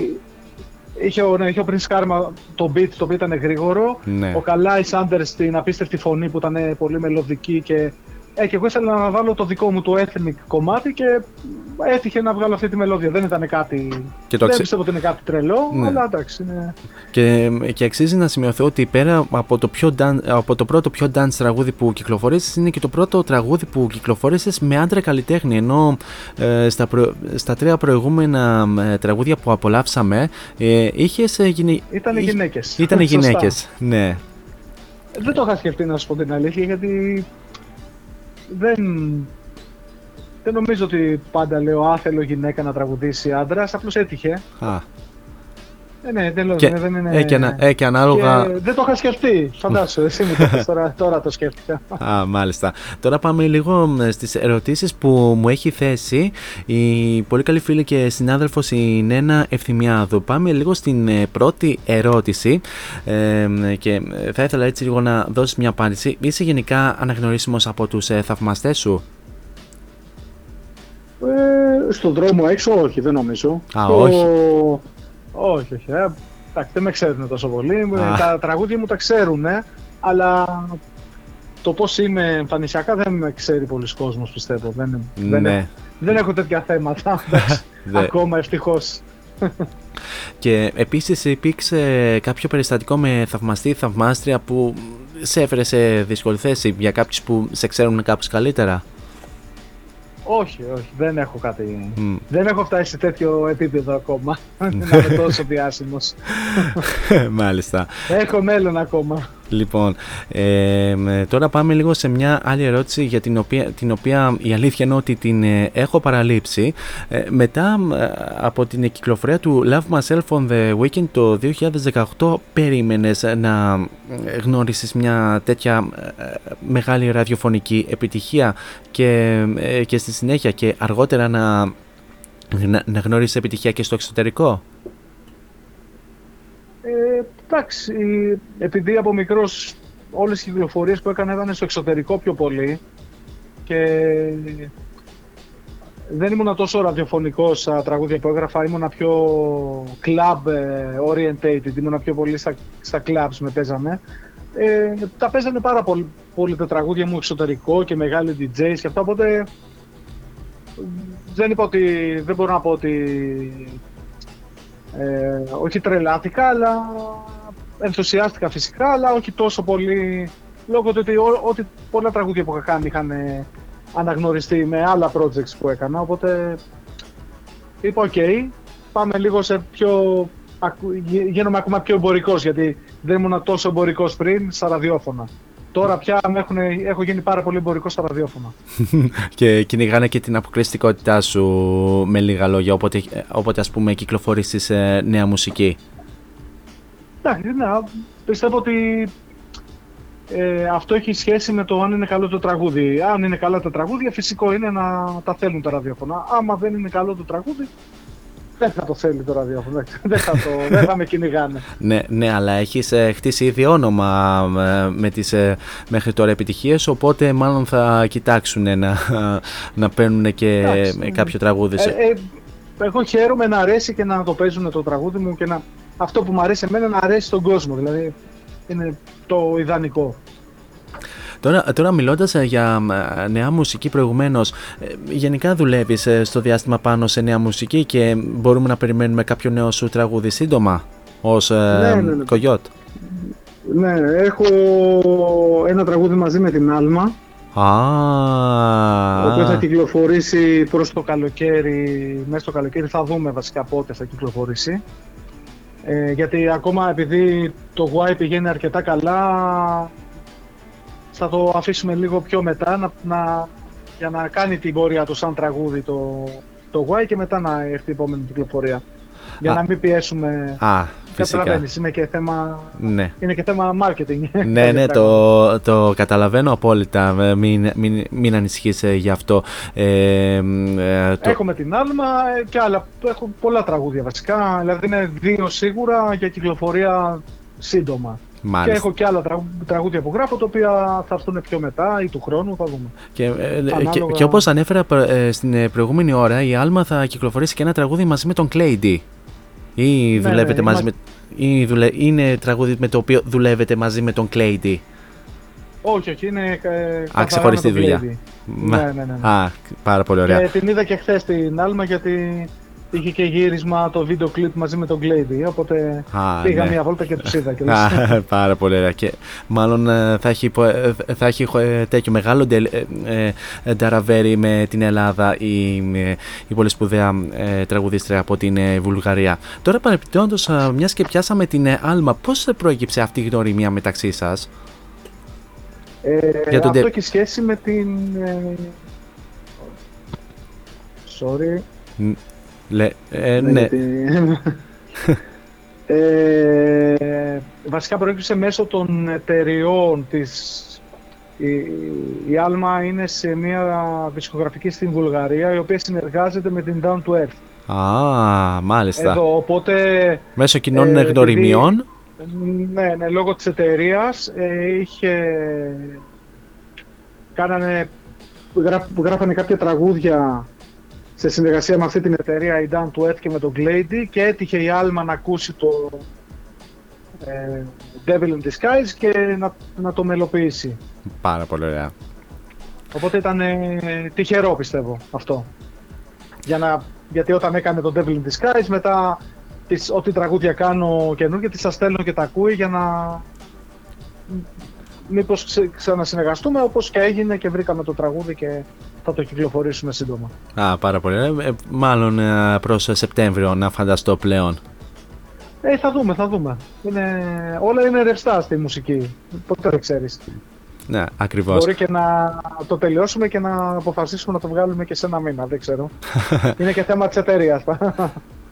Είχε, ναι, είχε ο Prince Karma το beat το οποίο ήταν γρήγορο, ναι. ο Καλάι Σάντερ στην απίστευτη φωνή που ήταν πολύ μελωδική και ε, και εγώ ήθελα να βάλω το δικό μου το ethnic κομμάτι και έτυχε να βγάλω αυτή τη μελώδια. Δεν ήταν κάτι. Και το δεν πιστεύω ότι είναι κάτι τρελό, ναι. αλλά εντάξει. Είναι... Και, και αξίζει να σημειωθεί ότι πέρα από το, πιο από το πρώτο πιο dance τραγούδι που κυκλοφορήσει, είναι και το πρώτο τραγούδι που κυκλοφόρησε με άντρα καλλιτέχνη. Ενώ ε, στα, στα τρία προηγούμενα ε, τραγούδια που απολαύσαμε, ε, είχες. Ε, γυναι... Ήταν γυναίκες. Ήταν γυναίκες, ναι. Δεν το είχα σκεφτεί να σου πω την αλήθεια γιατί δεν, δεν νομίζω ότι πάντα λέω άθελο γυναίκα να τραγουδήσει άντρας, απλώς έτυχε. Α. Ε, ναι, δεν, και, δεν είναι. Ε, και, ε, και ανάλογα. Και δεν το είχα σκεφτεί. Φαντάσου, εσύ μου το τώρα, τώρα το σκέφτηκα. Α, μάλιστα. Τώρα πάμε λίγο στις ερωτήσεις που μου έχει θέσει η πολύ καλή φίλη και συνάδελφος η Νένα Ευθυμιάδου. Πάμε λίγο στην ε, πρώτη ερώτηση ε, και θα ήθελα έτσι λίγο να δώσεις μια απάντηση. Είσαι γενικά αναγνωρίσιμος από τους ε, θαυμαστές σου; Ε, στον δρόμο έξω, όχι, δεν νομίζω. Α, όχι. Όχι, όχι. Ε. Εντάξει, δεν με ξέρουν τόσο πολύ. Τα τραγούδια μου τα ξέρουν, αλλά το πώς είμαι εμφανισιακά δεν με ξέρει πολλοί κόσμος, πιστεύω. Δεν, ναι. δεν, δεν έχω τέτοια θέματα. ακόμα ευτυχώς. Και επίσης υπήρξε κάποιο περιστατικό με θαυμαστή θαυμάστρια που σε έφερε σε δύσκολη θέση για κάποιους που σε ξέρουν κάπως καλύτερα; Όχι, όχι, δεν έχω κάτι. Δεν έχω φτάσει σε τέτοιο επίπεδο ακόμα. να είμαι τόσο διάσημος. Μάλιστα. Έχω μέλλον ακόμα. Λοιπόν, ε, τώρα πάμε λίγο σε μια άλλη ερώτηση για την οποία, την οποία η αλήθεια είναι ότι την ε, έχω παραλείψει. Ε, μετά ε, από την κυκλοφορία του Love Myself on the Weekend το 2018 περίμενες να γνώρισεις μια τέτοια μεγάλη ραδιοφωνική επιτυχία και, και στη συνέχεια και αργότερα να, να, να γνωρίσεις επιτυχία και στο εξωτερικό; Ε, εντάξει, επειδή από μικρός όλες οι κυκλοφορίες που έκανα ήταν στο εξωτερικό πιο πολύ και δεν ήμουν τόσο ραδιοφωνικό στα τραγούδια που έγραφα, ήμουν πιο club ε, orientated, ήμουν πιο πολύ στα, στα clubs με παίζανε. Ε, τα παίζανε πάρα πολύ, πολύ τα τραγούδια μου εξωτερικό και μεγάλοι DJs και αυτά, οπότε δεν είπα ότι, δεν μπορώ να πω ότι ε, όχι τρελάθηκα, αλλά ενθουσιάστηκα φυσικά, αλλά όχι τόσο πολύ λόγω του ότι, ότι πολλά τραγούδια που είχα κάνει είχαν ε, αναγνωριστεί με άλλα projects που έκανα, οπότε είπα οκ, πάμε λίγο σε πιο... γίνομαι ακόμα πιο εμπορικός γιατί δεν ήμουν τόσο εμπορικός πριν στα ραδιόφωνα. Τώρα πια έχουν, έχω γίνει πάρα πολύ εμπορικός στα ραδιόφωνα. και κυνηγάνε και την αποκλειστικότητά σου με λίγα λόγια, όποτε, όποτε ας πούμε κυκλοφορήσεις ε, νέα μουσική. Εντάξει, ναι, πιστεύω ότι ε, αυτό έχει σχέση με το αν είναι καλό το τραγούδι. Αν είναι καλά τα τραγούδια, φυσικό είναι να τα θέλουν τα ραδιόφωνα. Άμα δεν είναι καλό το τραγούδι, δεν θα το θέλει το ραδιόφωνο. δεν, θα το, δεν θα με κυνηγάνε. ναι, ναι, αλλά έχεις ε, χτίσει ήδη όνομα ε, με τις ε, μέχρι τώρα επιτυχίες. Οπότε μάλλον θα κοιτάξουν να, να παίρνουν και κάποιο τραγούδι. Ε, ε, εγώ χαίρομαι να αρέσει και να το παίζουν το τραγούδι μου και να, αυτό που μου αρέσει εμένα να αρέσει στον κόσμο. Δηλαδή είναι το ιδανικό. Τώρα, τώρα μιλώντας ε, για ε, νέα μουσική προηγουμένως, ε, γενικά δουλεύεις στο διάστημα πάνω σε νέα μουσική και μπορούμε να περιμένουμε κάποιο νέο σου τραγούδι σύντομα ως ναι, ναι, ναι. Κογιότ; Ναι, έχω ένα τραγούδι μαζί με την Άλμα. Ah. Ο οποίο θα κυκλοφορήσει προς το καλοκαίρι, μέσα στο καλοκαίρι θα δούμε βασικά πότε θα κυκλοφορήσει. Ε, γιατί ακόμα επειδή το Y πηγαίνει αρκετά καλά, θα το αφήσουμε λίγο πιο μετά να, να, για να κάνει την πορεία του σαν τραγούδι το, το Y και μετά να έρθει η επόμενη κυκλοφορία. Για να μην πιέσουμε. Α, φυσικά. Είναι και θέμα, ναι. είναι και θέμα marketing. Ναι, ναι, το, το καταλαβαίνω απόλυτα. Μην, μην, μην ανησυχείς ε, γι' αυτό. Ε, ε, το... Έχουμε την Άλμα και άλλα. Έχω πολλά τραγούδια βασικά. Δηλαδή είναι δύο σίγουρα για κυκλοφορία σύντομα. Μάλιστα. Και έχω και άλλα τραγούδια που γράφω, τα οποία θα έρθουν πιο μετά ή του χρόνου, θα δούμε. Και, ε, Ανάλογα... και, και όπως ανέφερα ε, στην ε, προηγούμενη ώρα, η Άλμα θα κυκλοφορήσει και ένα τραγούδι μαζί με τον Clay Ή ναι, δουλεύετε ναι, μαζί με... Ή δουλε... Είναι τραγούδι με το οποίο δουλεύετε μαζί με τον Clay Όχι, όχι, είναι ε, Α, ξεχωριστή δουλειά. Ναι, ναι, ναι, ναι. Α, πάρα πολύ ωραία. Και την είδα και χθες την Άλμα γιατί είχε και γύρισμα το βίντεο κλιπ μαζί με τον Glady, οπότε Α, πήγα ναι. μια βόλτα και τους είδα. Και Α, πάρα πολύ ωραία και μάλλον ε, θα έχει, ε, θα έχει ε, τέτοιο μεγάλο νταραβέρι με την Ελλάδα η, η πολύ σπουδαία τραγουδίστρια από την Βουλγαρία. Τώρα παρεπιπτόντως, μιας και πιάσαμε την Άλμα, πώς προέκυψε αυτή η γνωριμία μεταξύ σας; Ε, Για τον αυτό έχει σχέση με την... Sorry. Λε, ε, ναι. ε, βασικά προέκυψε μέσω των εταιριών της η, η Alma είναι σε μια δισκογραφική στην Βουλγαρία η οποία συνεργάζεται με την Down to Earth. Α, μάλιστα. Εδώ, οπότε... Μέσω κοινών ε, γνωριμιών. Ναι, ναι, λόγω της εταιρείας ε, είχε... Κάνανε, γράφανε κάποια τραγούδια σε συνεργασία με αυτή την εταιρεία η Down to Earth και με τον Glady και έτυχε η Alma να ακούσει το ε, Devil in Disguise και να, να το μελοποιήσει. Πάρα πολύ ωραία. Οπότε ήταν ε, τυχερό πιστεύω αυτό. Για να, γιατί όταν έκανε το Devil in Disguise μετά τις, ό,τι τραγούδια κάνω καινούργια τις στέλνω και τα ακούει για να μήπως ξε, ξανασυνεργαστούμε όπως και έγινε και βρήκαμε το τραγούδι και θα το κυκλοφορήσουμε σύντομα. Α, πάρα πολύ. Ε, μάλλον ε, προς Σεπτέμβριο να φανταστώ πλέον. Ε, θα δούμε, θα δούμε. Είναι, όλα είναι ρευστά στη μουσική. Ποτέ δεν ξέρεις. Ναι, ακριβώς. Μπορεί και να το τελειώσουμε και να αποφασίσουμε να το βγάλουμε και σε ένα μήνα, δεν ξέρω. είναι και θέμα της εταιρείας.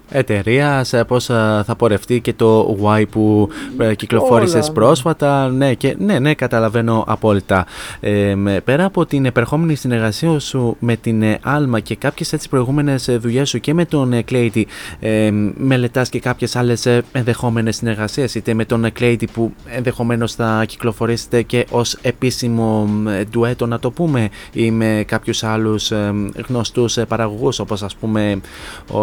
Εταιρεία, πώς θα πορευτεί και το Y που ε, κυκλοφόρησε Όλα, ναι. πρόσφατα. Ναι, και, ναι, ναι, καταλαβαίνω απόλυτα. Ε, με- πέρα από την επερχόμενη συνεργασία σου με την ε, Alma και κάποιες έτσι προηγούμενες δουλειές σου και με τον ε, Clady, ε, μελετάς και κάποιες άλλες ενδεχόμενες συνεργασίες, είτε με τον ε, Clady που ενδεχομένως θα κυκλοφορήσετε και ως επίσημο ε, ντουέτο, να το πούμε, ή με κάποιους άλλους γνωστούς παραγωγούς, όπως ας πούμε ο,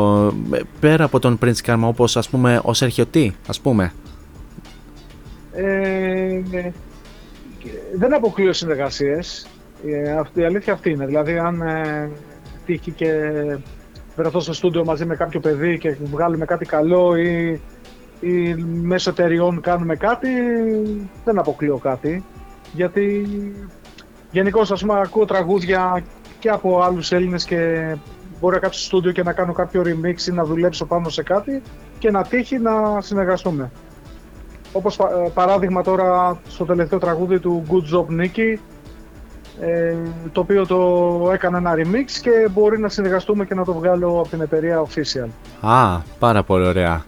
πέρα από τον Prince Karma, όπως ας πούμε ο Sergio T, ας πούμε. Ε, δεν αποκλείω συνεργασίες. αυτή, η αλήθεια αυτή είναι. Δηλαδή, αν ε, τύχει και βρεθώ στο στούντιο μαζί με κάποιο παιδί και βγάλουμε κάτι καλό ή, ή μέσω εταιριών κάνουμε κάτι, δεν αποκλείω κάτι. Γιατί γενικώς, ας πούμε, ακούω τραγούδια και από άλλους Έλληνες και μπορεί να κάτσω στο στούντιο και να κάνω κάποιο remix ή να δουλέψω πάνω σε κάτι και να τύχει να συνεργαστούμε. Όπως πα- ε, παράδειγμα τώρα στο τελευταίο τραγούδι του Good Job Nicky ε, το οποίο το έκανα ένα remix και μπορεί να συνεργαστούμε και να το βγάλω από την εταιρεία official. Α, πάρα πολύ ωραία.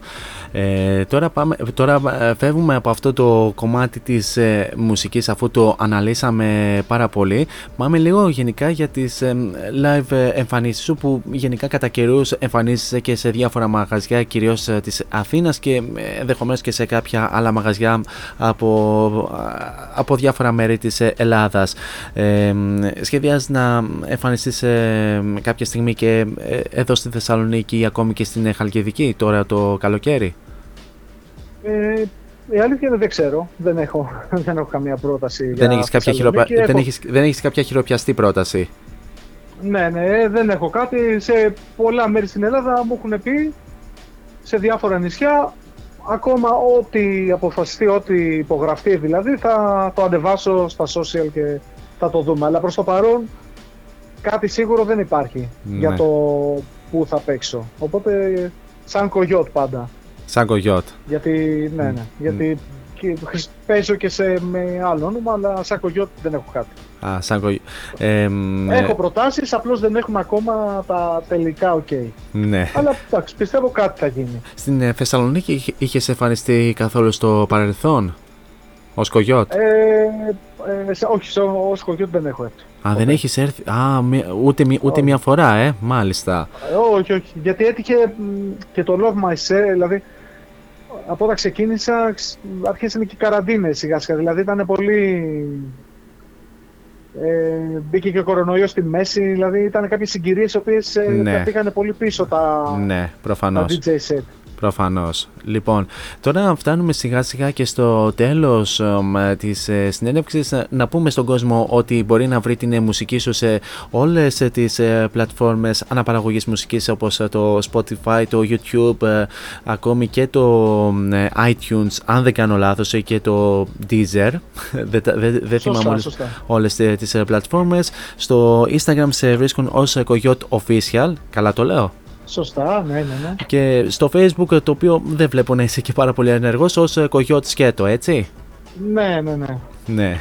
Ε, τώρα, πάμε, τώρα ε, φεύγουμε από αυτό το κομμάτι της ε, μουσικής αφού το αναλύσαμε πάρα πολύ. Πάμε λίγο γενικά για τις ε, live ε, εμφανίσεις σου που γενικά κατά καιρούς εμφανίζεσαι και σε διάφορα μαγαζιά κυρίως ε, της Αθήνας και ε, ενδεχομένως και σε κάποια άλλα μαγαζιά από, α, από διάφορα μέρη της ε, Ελλάδας. Ε, σχεδιάζεις να εμφανιστείς ε, κάποια στιγμή και ε, εδώ στη Θεσσαλονίκη ή ακόμη και στην ε, Χαλκιδική τώρα το καλοκαίρι; Ε, η αλήθεια είναι δεν ξέρω, δεν έχω, δεν έχω καμία πρόταση. Δεν για έχεις, κάποια Θεσσαλονίκη. χειροπια... δεν, Έχω- έχεις, δεν έχεις κάποια χειροπιαστή πρόταση; Ναι, ναι, δεν έχω κάτι. Σε πολλά μέρη στην Ελλάδα μου έχουν πει, σε διάφορα νησιά, ακόμα ό,τι αποφασιστεί, ό,τι υπογραφεί δηλαδή, θα το ανεβάσω στα social και θα το δούμε. Αλλά προς το παρόν κάτι σίγουρο δεν υπάρχει Ναι. για το που θα παίξω. Οπότε σαν κογιότ πάντα. Σαν κογιότ. Γιατί, ναι, ναι, γιατί και χρησ- παίζω και σε, με άλλο όνομα, αλλά σαν κογιότ δεν έχω κάτι. Α, σαν κογιότ. Ε, μ, Έχω προτάσεις, απλώς δεν έχουμε ακόμα τα τελικά ok. ναι. Αλλά εντάξει, πιστεύω κάτι θα γίνει. Στην ε, Θεσσαλονίκη είχε- είχες εμφανιστεί καθόλου στο παρελθόν ως κογιότ; Ε, ε, σε- όχι, σε, ως κογιότ δεν έχω έρθει. Α, δεν έχεις έρθει; Α, μία- ούτε, μη- ούτε Όχι. μία φορά, ε. Μάλιστα. Ε, όχι, όχι. Γιατί έτυχε μ, και το Love Myself, δηλαδή από όταν ξεκίνησα ξ- άρχισαν και οι καραντίνες σιγά σιγά. Δηλαδή ήταν πολύ... Ε, μπήκε και ο κορονοϊός στη μέση, δηλαδή ήταν κάποιες συγκυρίες οι οποίες ε, Ναι. τα πήγανε πολύ πίσω τα, Ναι, τα προφανώς. DJ set. Προφανώς. Λοιπόν, τώρα φτάνουμε σιγά σιγά και στο τέλος εμ, της ε, συνέντευξης. Ε, Να πούμε στον κόσμο ότι μπορεί να βρει την ε, μουσική σου σε όλες ε, τις ε, πλατφόρμες αναπαραγωγής μουσικής όπως ε, το Spotify, το YouTube, ε, ακόμη και το ε, iTunes, αν δεν κάνω λάθος, ε, και το Deezer. δεν τα- δεν- δεν Σωστά, θυμάμαι όλες, σωστά. όλες ε, τις ε, πλατφόρμες. Στο Instagram σε βρίσκουν ως ε, Coyote Official. Καλά το λέω; Σωστά, ναι, ναι, ναι. Και στο facebook ε, το οποίο δεν βλέπω να είσαι και πάρα πολύ ενεργός ως ε, Coyote Σκέτο, έτσι; Ναι, ναι, ναι. Ναι.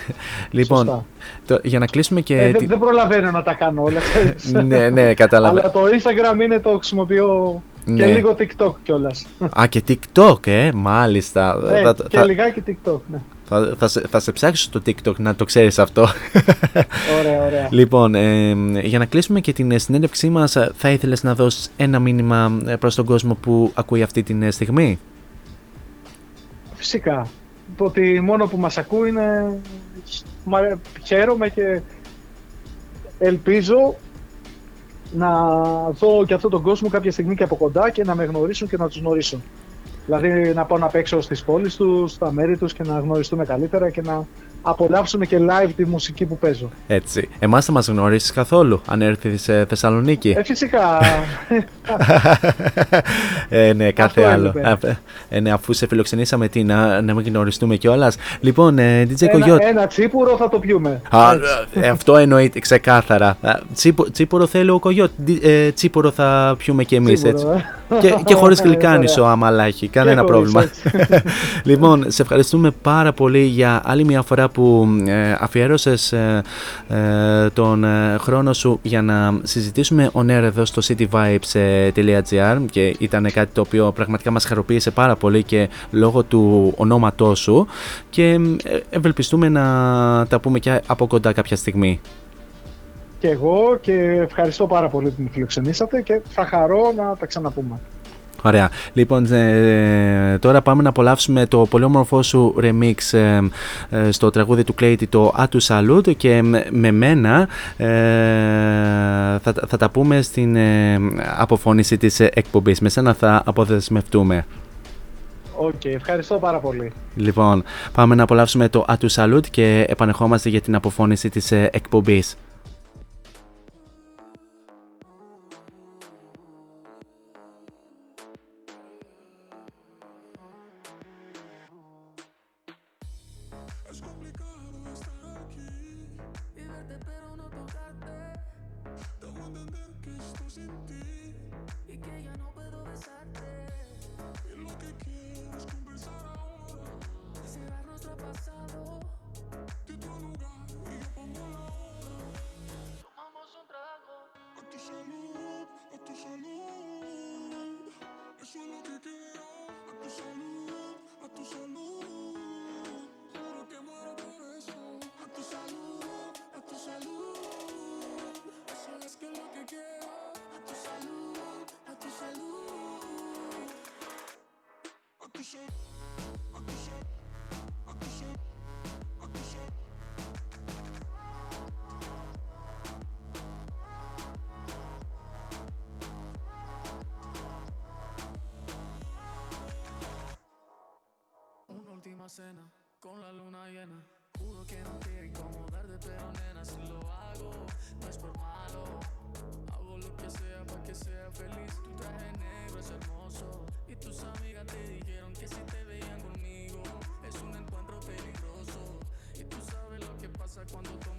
Λοιπόν, Σωστά. το- για να κλείσουμε και... Ε, τη- δεν, δεν προλαβαίνω να τα κάνω όλα. ξέρεις. ναι, ναι, καταλαβαίνω. Αλλά το Instagram είναι το χρησιμοποιώ και Ναι. λίγο TikTok κιόλας. Α, και TikTok, ε, μάλιστα. Ναι, θα, και θα, λιγάκι TikTok. Ναι. θα, θα, σε, θα σε ψάξω στο TikTok να το ξέρεις αυτό. Ωραία, ωραία. Λοιπόν, ε, για να κλείσουμε και την ε, συνέντευξή μας, ε, θα ήθελες να δώσεις ένα μήνυμα ε, προς τον κόσμο που ακούει αυτή την ε, στιγμή; Φυσικά. Το ότι μόνο που μας ακούει είναι... Μα- Χαίρομαι και ελπίζω να δω και αυτόν τον κόσμο κάποια στιγμή και από κοντά και να με γνωρίσουν και να τους γνωρίσουν. Δηλαδή να πάω να παίξω στις πόλεις τους, στα μέρη τους και να γνωριστούμε καλύτερα και να απολαύσουμε και live τη μουσική που παίζω. Έτσι. Εμάς θα μας γνωρίσεις καθόλου, αν έρθεις σε Θεσσαλονίκη. Ε, φυσικά. ε, ναι, κάθε Αυτό άλλο. έπρεπε. Α, ε, ναι, αφού σε φιλοξενήσαμε, τι, να, να μην γνωριστούμε κιόλας. Λοιπόν, ε, DJ ένα, Coyote. ένα τσίπουρο θα το πιούμε. Α, ε, αυτό εννοείται ξεκάθαρα. Α, τσίπο- τσίπορο θέλει ο Κογιότ. Ε, τσίπορο θα πιούμε κι εμείς Τσίπουρο, έτσι. Ε. και, και χωρίς γλυκάνισο, άμα έχει. Κανένα πρόβλημα. λοιπόν, σε ευχαριστούμε πάρα πολύ για άλλη μια φορά που ε, αφιέρωσες ε, ε, τον ε, χρόνο σου για να συζητήσουμε on air εδώ στο cityvibes.gr και ήταν κάτι το οποίο πραγματικά μας χαροποίησε πάρα πολύ και λόγω του ονόματός σου και ευελπιστούμε να τα πούμε και από κοντά κάποια στιγμή και εγώ και ευχαριστώ πάρα πολύ που με φιλοξενήσατε και θα χαρώ να τα ξαναπούμε. Ωραία. Λοιπόν, ε, τώρα πάμε να απολαύσουμε το πολύ όμορφό σου remix ε, ε, στο τραγούδι του Κλέιτη, το Atu Salute και με μένα θα, θα τα πούμε στην αποφώνηση της εκπομπής. Με σένα θα αποδεσμευτούμε. Ok, okay, ευχαριστώ πάρα πολύ. Λοιπόν, πάμε να απολαύσουμε το Atu Salute και επανερχόμαστε για την αποφώνηση της εκπομπής. cena con la luna llena. Juro que no quiero incomodarte, pero nena, si lo hago, no es por malo. Hago lo que sea para que sea feliz. Tu traje negro es hermoso. Y tus amigas te dijeron que si te veían conmigo, es un encuentro peligroso. Y tú sabes lo que pasa cuando tomas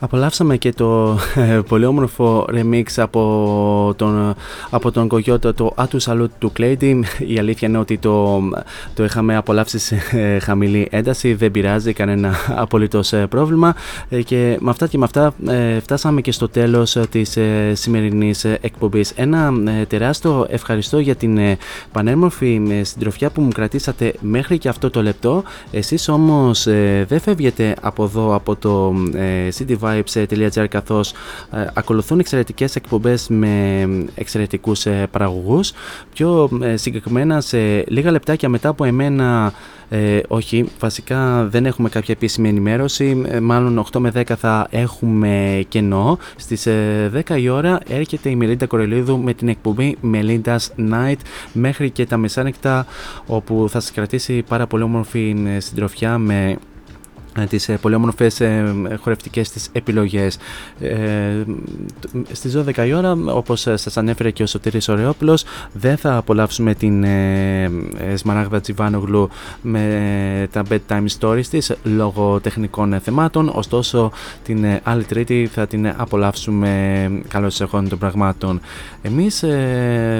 Απολαύσαμε και το ε, πολύ όμορφο remix από τον, από τον Κογιώτα το Atu Salute του Clady. Η αλήθεια είναι ότι το, το είχαμε απολαύσει σε ε, χαμηλή ένταση, δεν πειράζει κανένα απολύτως ε, πρόβλημα και με αυτά και με αυτά φτάσαμε και στο τέλος της σημερινής εκπομπής. Ένα τεράστιο ευχαριστώ για την πανέμορφη συντροφιά που μου κρατήσατε μέχρι και αυτό το λεπτό. Εσείς όμως δεν φεύγετε από εδώ από το cityvibes.gr καθώς ε, ακολουθούν εξαιρετικές εκπομπές με εξαιρετικούς ε, παραγωγούς πιο ε, συγκεκριμένα σε λίγα λεπτάκια μετά από εμένα ε, όχι, βασικά δεν έχουμε κάποια επίσημη ενημέρωση. μάλλον 8 με 10 θα έχουμε κενό. Στις 10 η ώρα έρχεται η Μελίντα Κορελίδου με την εκπομπή Melinda's Night μέχρι και τα μεσάνυχτα όπου θα σας κρατήσει πάρα πολύ όμορφη συντροφιά με ε, τις ε, πολύ όμορφες ε, χορευτικές της επιλογές. Στις 12 η ώρα, όπως σας ανέφερε και ο Σωτήρης Ωρεόπουλος, δεν θα απολαύσουμε την Σμαράγδα Τζιβάνογλου με τα bedtime stories της λόγω τεχνικών θεμάτων, ωστόσο την άλλη τρίτη θα την απολαύσουμε καλώς εχών των πραγμάτων. Εμείς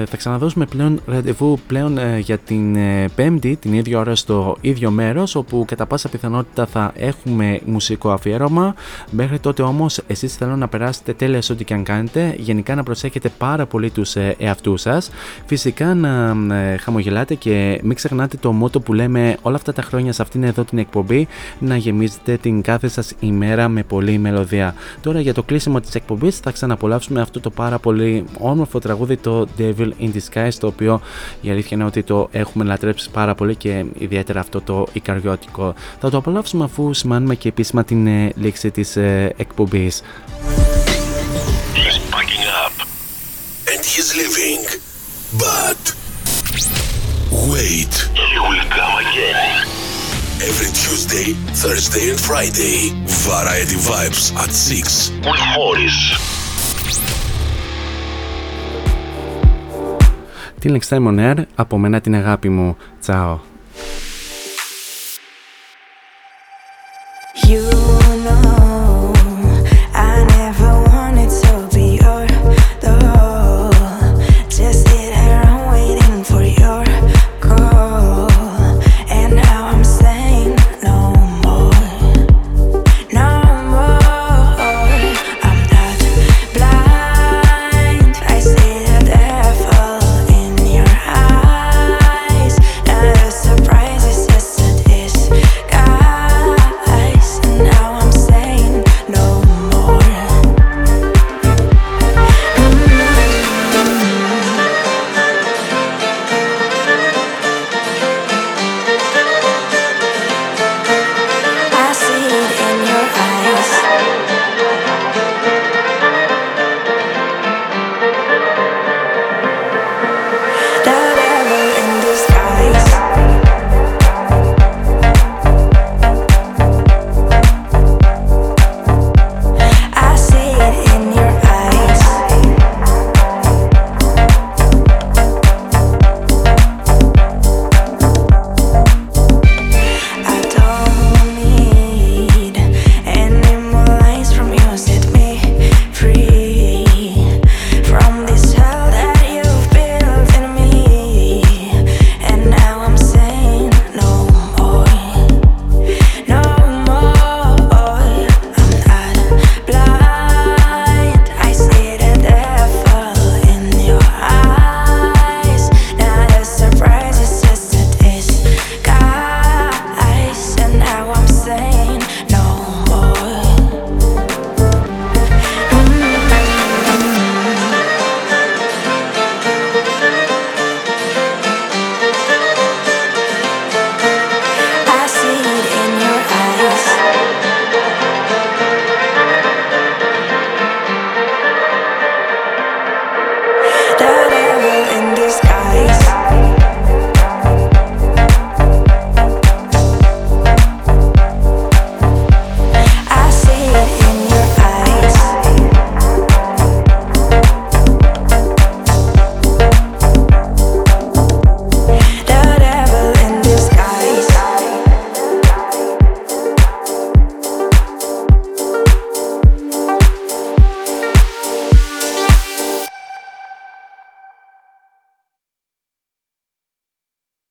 θα ξαναδώσουμε πλέον ραντεβού πλέον για την πέμπτη, την ίδια ώρα στο ίδιο μέρος, όπου κατά πάσα πιθανότητα θα έχουμε μουσικό αφιέρωμα. Μέχρι τότε όμως, εσείς θέλω να περάσετε τέλεια σε ό,τι και αν κάνετε. Γενικά να προσέχετε πάρα πολύ τους ε, εαυτούς σας. Φυσικά να ε, χαμογελάτε και μην ξεχνάτε το μότο που λέμε όλα αυτά τα χρόνια σε αυτήν εδώ την εκπομπή να γεμίζετε την κάθε σας ημέρα με πολλή μελωδία. Τώρα για το κλείσιμο της εκπομπής θα ξαναπολαύσουμε αυτό το πάρα πολύ όμορφο τραγούδι το Devil in Disguise το οποίο η αλήθεια είναι ότι το έχουμε λατρέψει πάρα πολύ και ιδιαίτερα αυτό το ικαριώτικο. Θα το απολαύσουμε αφού σημάνουμε και επίσημα την ε, λήξη της ε, εκπομπής. He's packing up and he's leaving. But wait, he will come again. Every Tuesday, Thursday and Friday, Variety Vibes at 6 with Morris. Την Next Time on Air, από μένα την αγάπη μου. Τσάω. You